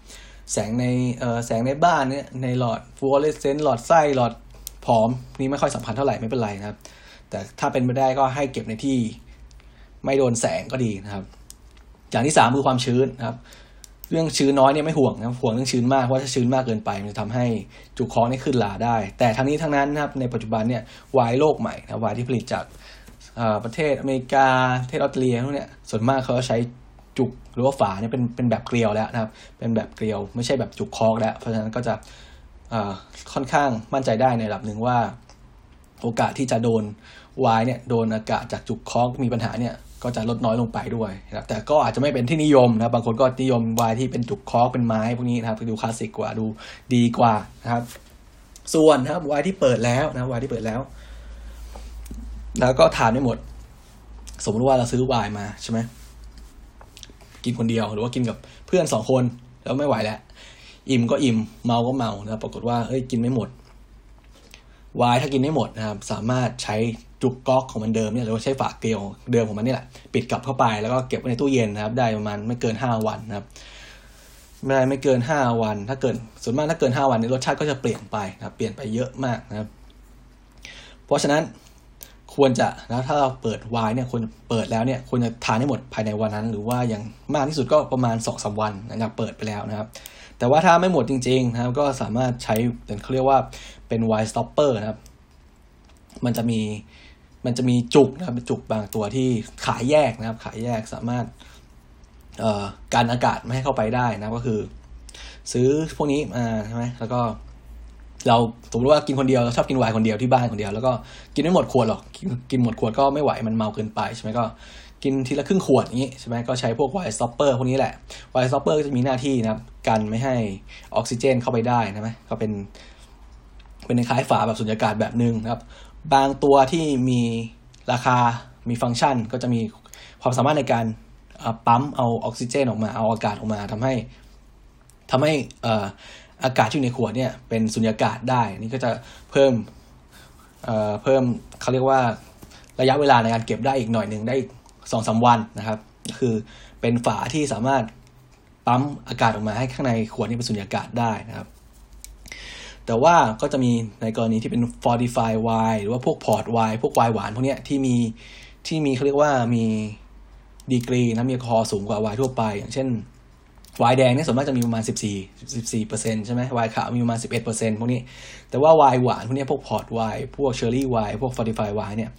แสงในเอ่อแสงในบ้านเนี่ยในหลอดฟลูออเรสเซนต์หลอดไส้หลอดผอมนี่ไม่ค่อยสำคัญเท่าไหร่ไม่เป็นไรนะครับ แต่ถ้าเป็นไม่ได้ก็ให้เก็บในที่ไม่โดนแสงก็ดีนะครับ อย่างที่สามคือความชื้นนะครับ เรื่องชื้นน้อยเนี่ยไม่ห่วงนะห่วงเรื่องชื้นมากเพราะถ้าชื้นมากเกินไป มันจะทำให้จุกคอนี่ขึ้นลาได้ แต่ทั้งนี้ทั้งนั้นนะครับในปัจจุบันเนี่ยวายโลกใหม่นะวายที่ผลิตจากประเทศอเมริกาประเทศออสเตรเลียพวกเนี้ยส่วนมากเขาใช้จุกหรือว่าฝาเนี่ยเป็นเป็นแบบเกลียวแล้วนะครับ เป็นแบบเกลียว ไม่ใช่แบบจุกคอกแล้ว เพราะฉะนั้นก็จะค่อนข้างมั่นใจได้ในระดับหนึ่งว่า โอกาสที่จะโดนวายเนี่ยโดนอากาศจากจุกคอกมีปัญหาเนี่ย ก็จะลดน้อยลงไปด้วยนะครับแต่ก็อาจจะไม่เป็นที่นิยมนะบางคนก็นิยมวายที่เป็นจุกคอกเป็นไม้พวกนี้นะครับดูคลาสสิกกว่าดูดีกว่านะครับ ส่วนนะครับวายที่เปิดแล้วนะวายที่เปิดแล้ว แล้วก็ทานไม่หมด สมมติว่าเราซื้อวายมาใช่ไหมกินคนเดียวหรือว่ากินกับเพื่อนสองคนแล้วไม่ไหวแล้วอิ่มก็อิ่มเมาก็เมานะครับปรากฏว่าเฮ้ยกินไม่หมดวายถ้ากินไม่หมดนะครับ สามารถใช้ จุกก๊อกของมันเดิมเนี่ยหรือว่าใช้ฝาเกลียวเดิมของมันนี่แหละปิดกลับเข้าไปแล้วก็เก็บไว้ในตู้เย็นนะครับ ได้ประมาณไม่เกินห้าวันนะครับไม่ได้ไม่เกินห้าวัน ถ้าเกินส่วนมากถ้าเกินห้าวันนี้รสชาติก็จะเปลี่ยนไปนะครับเปลี่ยนไปเยอะมากนะครับ เพราะฉะนั้นควรจะนะถ้าเราเปิดไวน์เนี่ยควรเปิดแล้วเนี่ยควรจะทานให้หมดภายในวันนั้น หรือว่าอย่างมากที่สุดก็ประมาณสองสามวันหลังจากเปิดไปแล้วนะครับ แต่ว่าถ้าไม่หมดจริง ๆ นะครับ ก็สามารถใช้เป็นเขาเรียกว่าเป็น wine stopper นะครับ มันจะมี มันจะมีจุกนะครับจุกบางตัวที่ขายแยกนะครับ ขายแยกสามารถเอ่อกันอากาศไม่ให้เข้าไปได้นะก็คือ ซื้อพวกนี้มาใช่ไหมแล้วก็ เราสมมติว่ากินคนเดียวเราชอบกินไวน์คนเดียวที่บ้านคนเดียว แล้วก็กินไม่หมดขวดหรอกกินกินหมดขวดก็ไม่ไหวมันเมาเกินไปใช่ไหมก็กินทีละครึ่งขวดอย่างนี้ใช่ไหมก็ใช้พวก wine stopper พวกนี้แหละ wine stopper ก็จะมีหน้าที่นะครับกันไม่ให้ออกซิเจนเข้าไปได้นะไหมก็เป็น เป็นคล้ายฝาแบบสุญญากาศแบบหนึ่งนะครับ บางตัวที่มีราคา มีฟังก์ชัน ก็จะมีความสามารถในการปั๊มเอาออกซิเจนออกมา เอาอากาศออกมาทำให้ทำให้อากาศที่อยู่ในขวดเนี่ยเป็นสุญญากาศได้ นี่ก็จะเพิ่มเพิ่มเขาเรียกว่าระยะเวลาในการเก็บได้อีกหน่อยหนึ่งได้สองสาวันนะครับ คือเป็นฝาที่สามารถปั๊มอากาศออกมาให้ข้างในขวดนี้เป็นสุญญากาศได้นะครับ แต่ว่าก็จะมีในกรณีที่เป็น fortified wine หรือว่าพวก port wine พวกไวน์หวานพวกนี้ที่มีที่มีเขาเรียกว่ามีดีกรีนะมีแอลกอฮอล์สูงกว่าไวน์ทั่วไป อย่างเช่นไวน์แดงเนี่ยส่วนมากจะมีประมาณ 14 14เปอร์เซ็นต์ใช่ไหมไวน์ขาวมีประมาณ 11เปอร์เซ็นต์พวกนี้ แต่ว่าไวน์หวานพวกนี้พวก port wine พวก sherry wine พวก fortified wine เนี่ย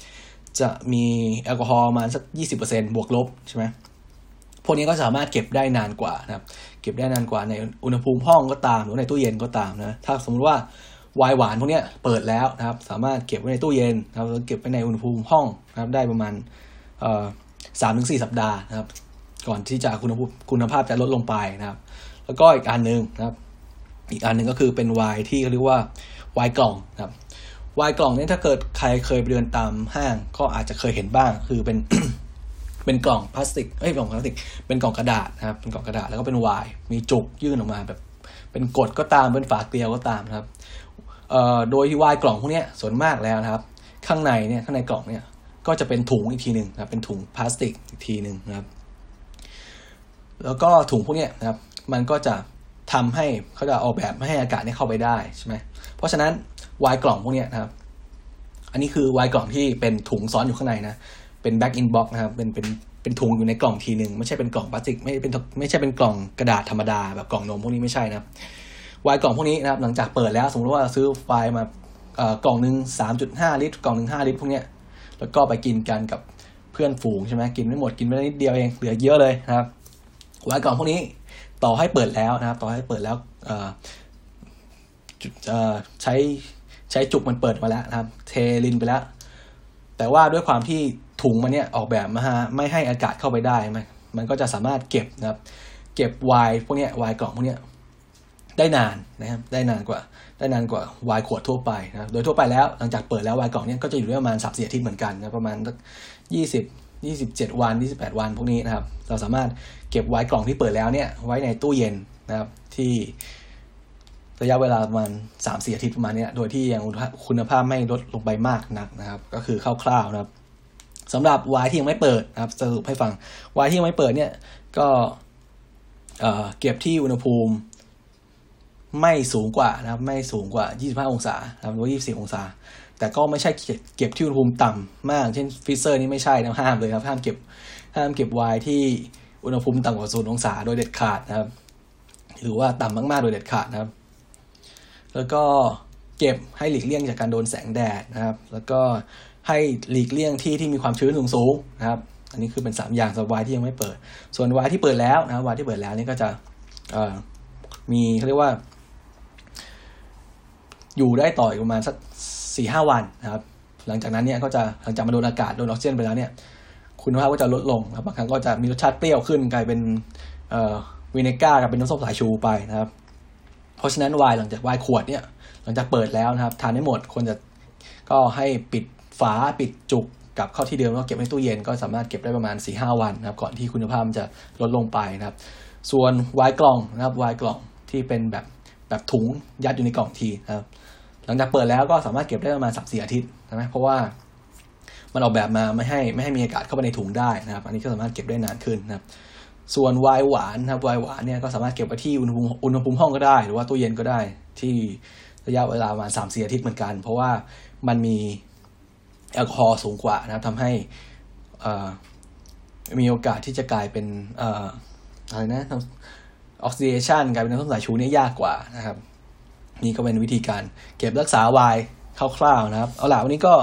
จะมีแอลกอฮอล์มาสัก 20%บวกลบใช่ไหม พวกนี้ก็สามารถเก็บได้นานกว่านะครับ เก็บได้นานกว่าในอุณหภูมิห้องก็ตามหรือในตู้เย็นก็ตามนะ ถ้าสมมติว่าไวน์หวานพวกนี้เปิดแล้วนะครับ สามารถเก็บไว้ในตู้เย็นนะครับเก็บไว้ในอุณหภูมิห้องนะครับ ได้ประมาณสามถึงสี่สัปดาห์นะครับ ก่อนที่จะคุณภาพคุณภาพจะลดลงไปนะครับ แล้วก็อีกอันหนึ่งนะครับ อีกอันหนึ่งก็คือเป็นไวน์ที่เขาเรียกว่าไวน์กล่องนะครับวายกล่องเนี้ถ้าเกิดใครเคยไปเดินตามห้าง ก็อาจจะเคยเห็นบ้าง คือเป็น เป็นกล่องพลาสติกเอ้ยกล่องพลาสติก เป็นกล่องกระดาษนะครับ เป็นกล่องกระดาษแล้วก็เป็นวายมีจุกยื่นออกมาแบบ เป็นกดก็ตามเป็นฝาเกลียวก็ตามนะครับเอ่อโดยที่วายกล่องพวกนี้ส่วนมากแล้วนะครับ ข้างในเนี่ยข้างในกล่องเนี่ยก็จะเป็นถุงอีกทีหนึ่งนะครับเป็นถุงพลาสติกอีกทีหนึ่งนะครับ แล้วก็ถุงพวกนี้นะครับ มันก็จะทำให้เขาจะออกแบบไม่ให้อากาศเนี่ยเข้าไปได้ใช่ไหมเพราะฉะนั้นวายกล่องพวกนี้นะครับ อันนี้คือไวน์กล่องที่เป็นถุงซ้อนอยู่ข้างในนะ เป็น bag in box นะครับเป็นเป็นเป็นถุงอยู่ในกล่องทีหนึ่งไม่ใช่เป็นกล่องพลาสติกไม่เป็นไม่ใช่เป็นกล่องกระดาษธรรมดาแบบกล่องนมพวกนี้ไม่ใช่นะไวน์กล่องพวกนี้นะครับหลังจากเปิดแล้วสมมติว่าซื้อไวน์มากล่องหนึ่งสามจุดห้าลิตร กล่องหนึ่งห้าลิตร พวกนี้แล้วก็ไปกินกันกับเพื่อนฝูงใช่ไหมกินไม่หมดกินไม่ได้นิดเดียวเองเหลือเยอะเลยนะครับไวน์กล่องพวกนี้ต่อให้เปิดแล้วนะครับ ต่อให้เปิดแล้วใช้ใช้จุกมันเปิดมาแล้วนะครับ เทลินไปแล้ว แต่ว่าด้วยความที่ ถุงมันเนี่ยออกแบบมาฮะไม่ให้อากาศเข้าไปได้มันมันก็จะสามารถเก็บนะครับ เก็บไวน์พวกเนี้ไวน์กล่องพวกเนี้ยได้นานนะครับได้นานกว่า ได้นานกว่าไวน์ขวดทั่วไปนะโดยทั่วไปแล้วหลังจากเปิดแล้วไวน์กล่องเนี่ยก็จะอยู่ได้ประมาณสับเสียทิศเหมือนกันนะประมาณยี่สิบยี่สิบเจ็ดวันยี่สิบแปดวันพวกนี้นะครับ เราสามารถเก็บไวน์กล่องที่เปิดแล้วเนี่ยไว้ในตู้เย็นนะครับที่ระยะเวลาประมาณสามสี่อาทิตย์ประมาณนี้โดยที่ยังคุณภาพไม่ลดลงไปมากนักนะครับ ก็คือคร่าวๆนะครับ สำหรับวายที่ยังไม่เปิดนะครับสรุปให้ฟังวายที่ยังไม่เปิดเนี่ย ก็เก็บที่อุณหภูมิ ไม่สูงกว่านะครับ ไม่สูงกว่า 25 องศานะครับหรือว่า24 องศา แต่ก็ไม่ใช่เก็บที่อุณหภูมิต่ำมาก เช่นฟิเซอร์นี่ไม่ใช่นะห้ามเลยครับห้ามเก็บห้ามเก็บไวน์ที่อุณหภูมิต่ำกว่า0องศาโดยเด็ดขาดนะครับ หรือว่าต่ำมากๆ โดยเด็ดขาดนะครับ แล้วก็เก็บให้หลีกเลี่ยงจากการโดนแสงแดดนะครับ แล้วก็ ให้หลีกเลี่ยงที่ที่มีความชื้นสูงสูงนะครับ อันนี้คือเป็น 3 อย่างสำหรับวายที่ยังไม่เปิด ส่วนวายที่เปิดแล้วนะวายที่เปิดแล้วนี่ก็จะมีเขาเรียกว่า อยู่ได้ต่ออีกประมาณสักสี่ห้าวันนะครับ หลังจากนั้นเนี่ยก็จะหลังจากมาโดนอากาศโดนออกซิเจนไปแล้วเนี่ย คุณภาพก็จะลดลงนะครับบางครั้งก็จะมีรสชาติเปรี้ยวขึ้นกลายเป็นวินิก้ากลายเป็นน้ำส้มสายชูไปนะครับ เพราะฉะนั้นไวน์หลังจากไวน์ขวดเนี่ย หลังจากเปิดแล้วนะครับ ทานได้หมดควรจะก็ให้ปิด ฝาปิดจุกกลับเข้าที่เดิมแล้วเก็บในตู้เย็นก็สามารถเก็บได้ประมาณ4ีหวันนะครับก่อนที่คุณภาพมันจะลดลงไปนะครับ ส่วนไวกล่องนะครับไวกล่องที่เป็นแบบแบบถุงยัดอยู่ในกล่องทีนะครับหลังจากเปิดแล้วก็สามารถเก็บได้ประมาณสักสี่อาทิตย์ใช่ไหมเพราะว่ามันออกแบบมาไม่ให้ไม่ให้มีอากาศเข้าไปในถุงได้นะครับ อันนี้ก็สามารถเก็บได้นานขึ้นนะครับ ส่วนไวน์หวานนะครับไวน์หวานเนี่ยก็สามารถเก็บไว้ที่อุณหภูมิอุณหภูมิห้องก็ได้ หรือว่าตู้เย็นก็ได้ที่ระยะเวลาประมาณสามสี่อาทิตย์เหมือนกัน เพราะว่ามันมี แอลกอฮอล์สูงกว่านะครับทำให้มีโอกาสที่จะกลายเป็นอะไรนะออกซิเดชันกลายเป็นน้ำส้มสายชูนี่ยากกว่านะครับ นี่ก็เป็นวิธีการเก็บรักษาไวน์คร่าวๆนะครับ เอาล่ะวันนี้ก็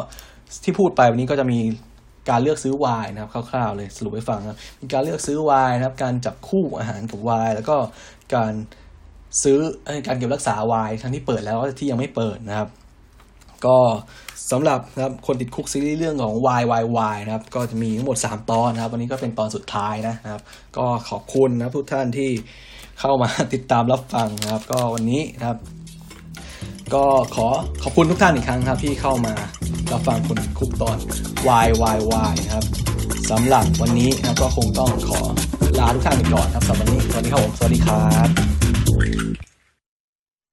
ที่พูดไปวันนี้ก็จะมีการเลือกซื้อไวน์นะครับคร่าวๆเลยสรุปให้ฟังนะครับมีการเลือกซื้อไวน์นะครับ การจับคู่อาหารกับไวน์แล้วก็การซื้อการเก็บรักษาไวน์ทั้งที่เปิดแล้วที่ยังไม่เปิดนะครับ ก็สำหรับนะครับคนติดคุกซีรีส์เรื่องของ Y Y Y นะครับก็จะมีทั้งหมด 3 ตอนนะครับ วันนี้ก็เป็นตอนสุดท้ายนะครับ ก็ขอบคุณนะทุกท่านที่เข้ามาติดตามรับฟังนะครับ ก็วันนี้นะครับ ก็ขอขอบคุณทุกท่านอีกครั้งครับที่เข้ามารับฟังคนติดคุกตอน Y Y Y นะครับสำหรับวันนี้นะครับก็คงต้องขอลาทุกท่านไปก่อนครับสำหรับวันนี้สวัสดีครับผมสวัสดีครับ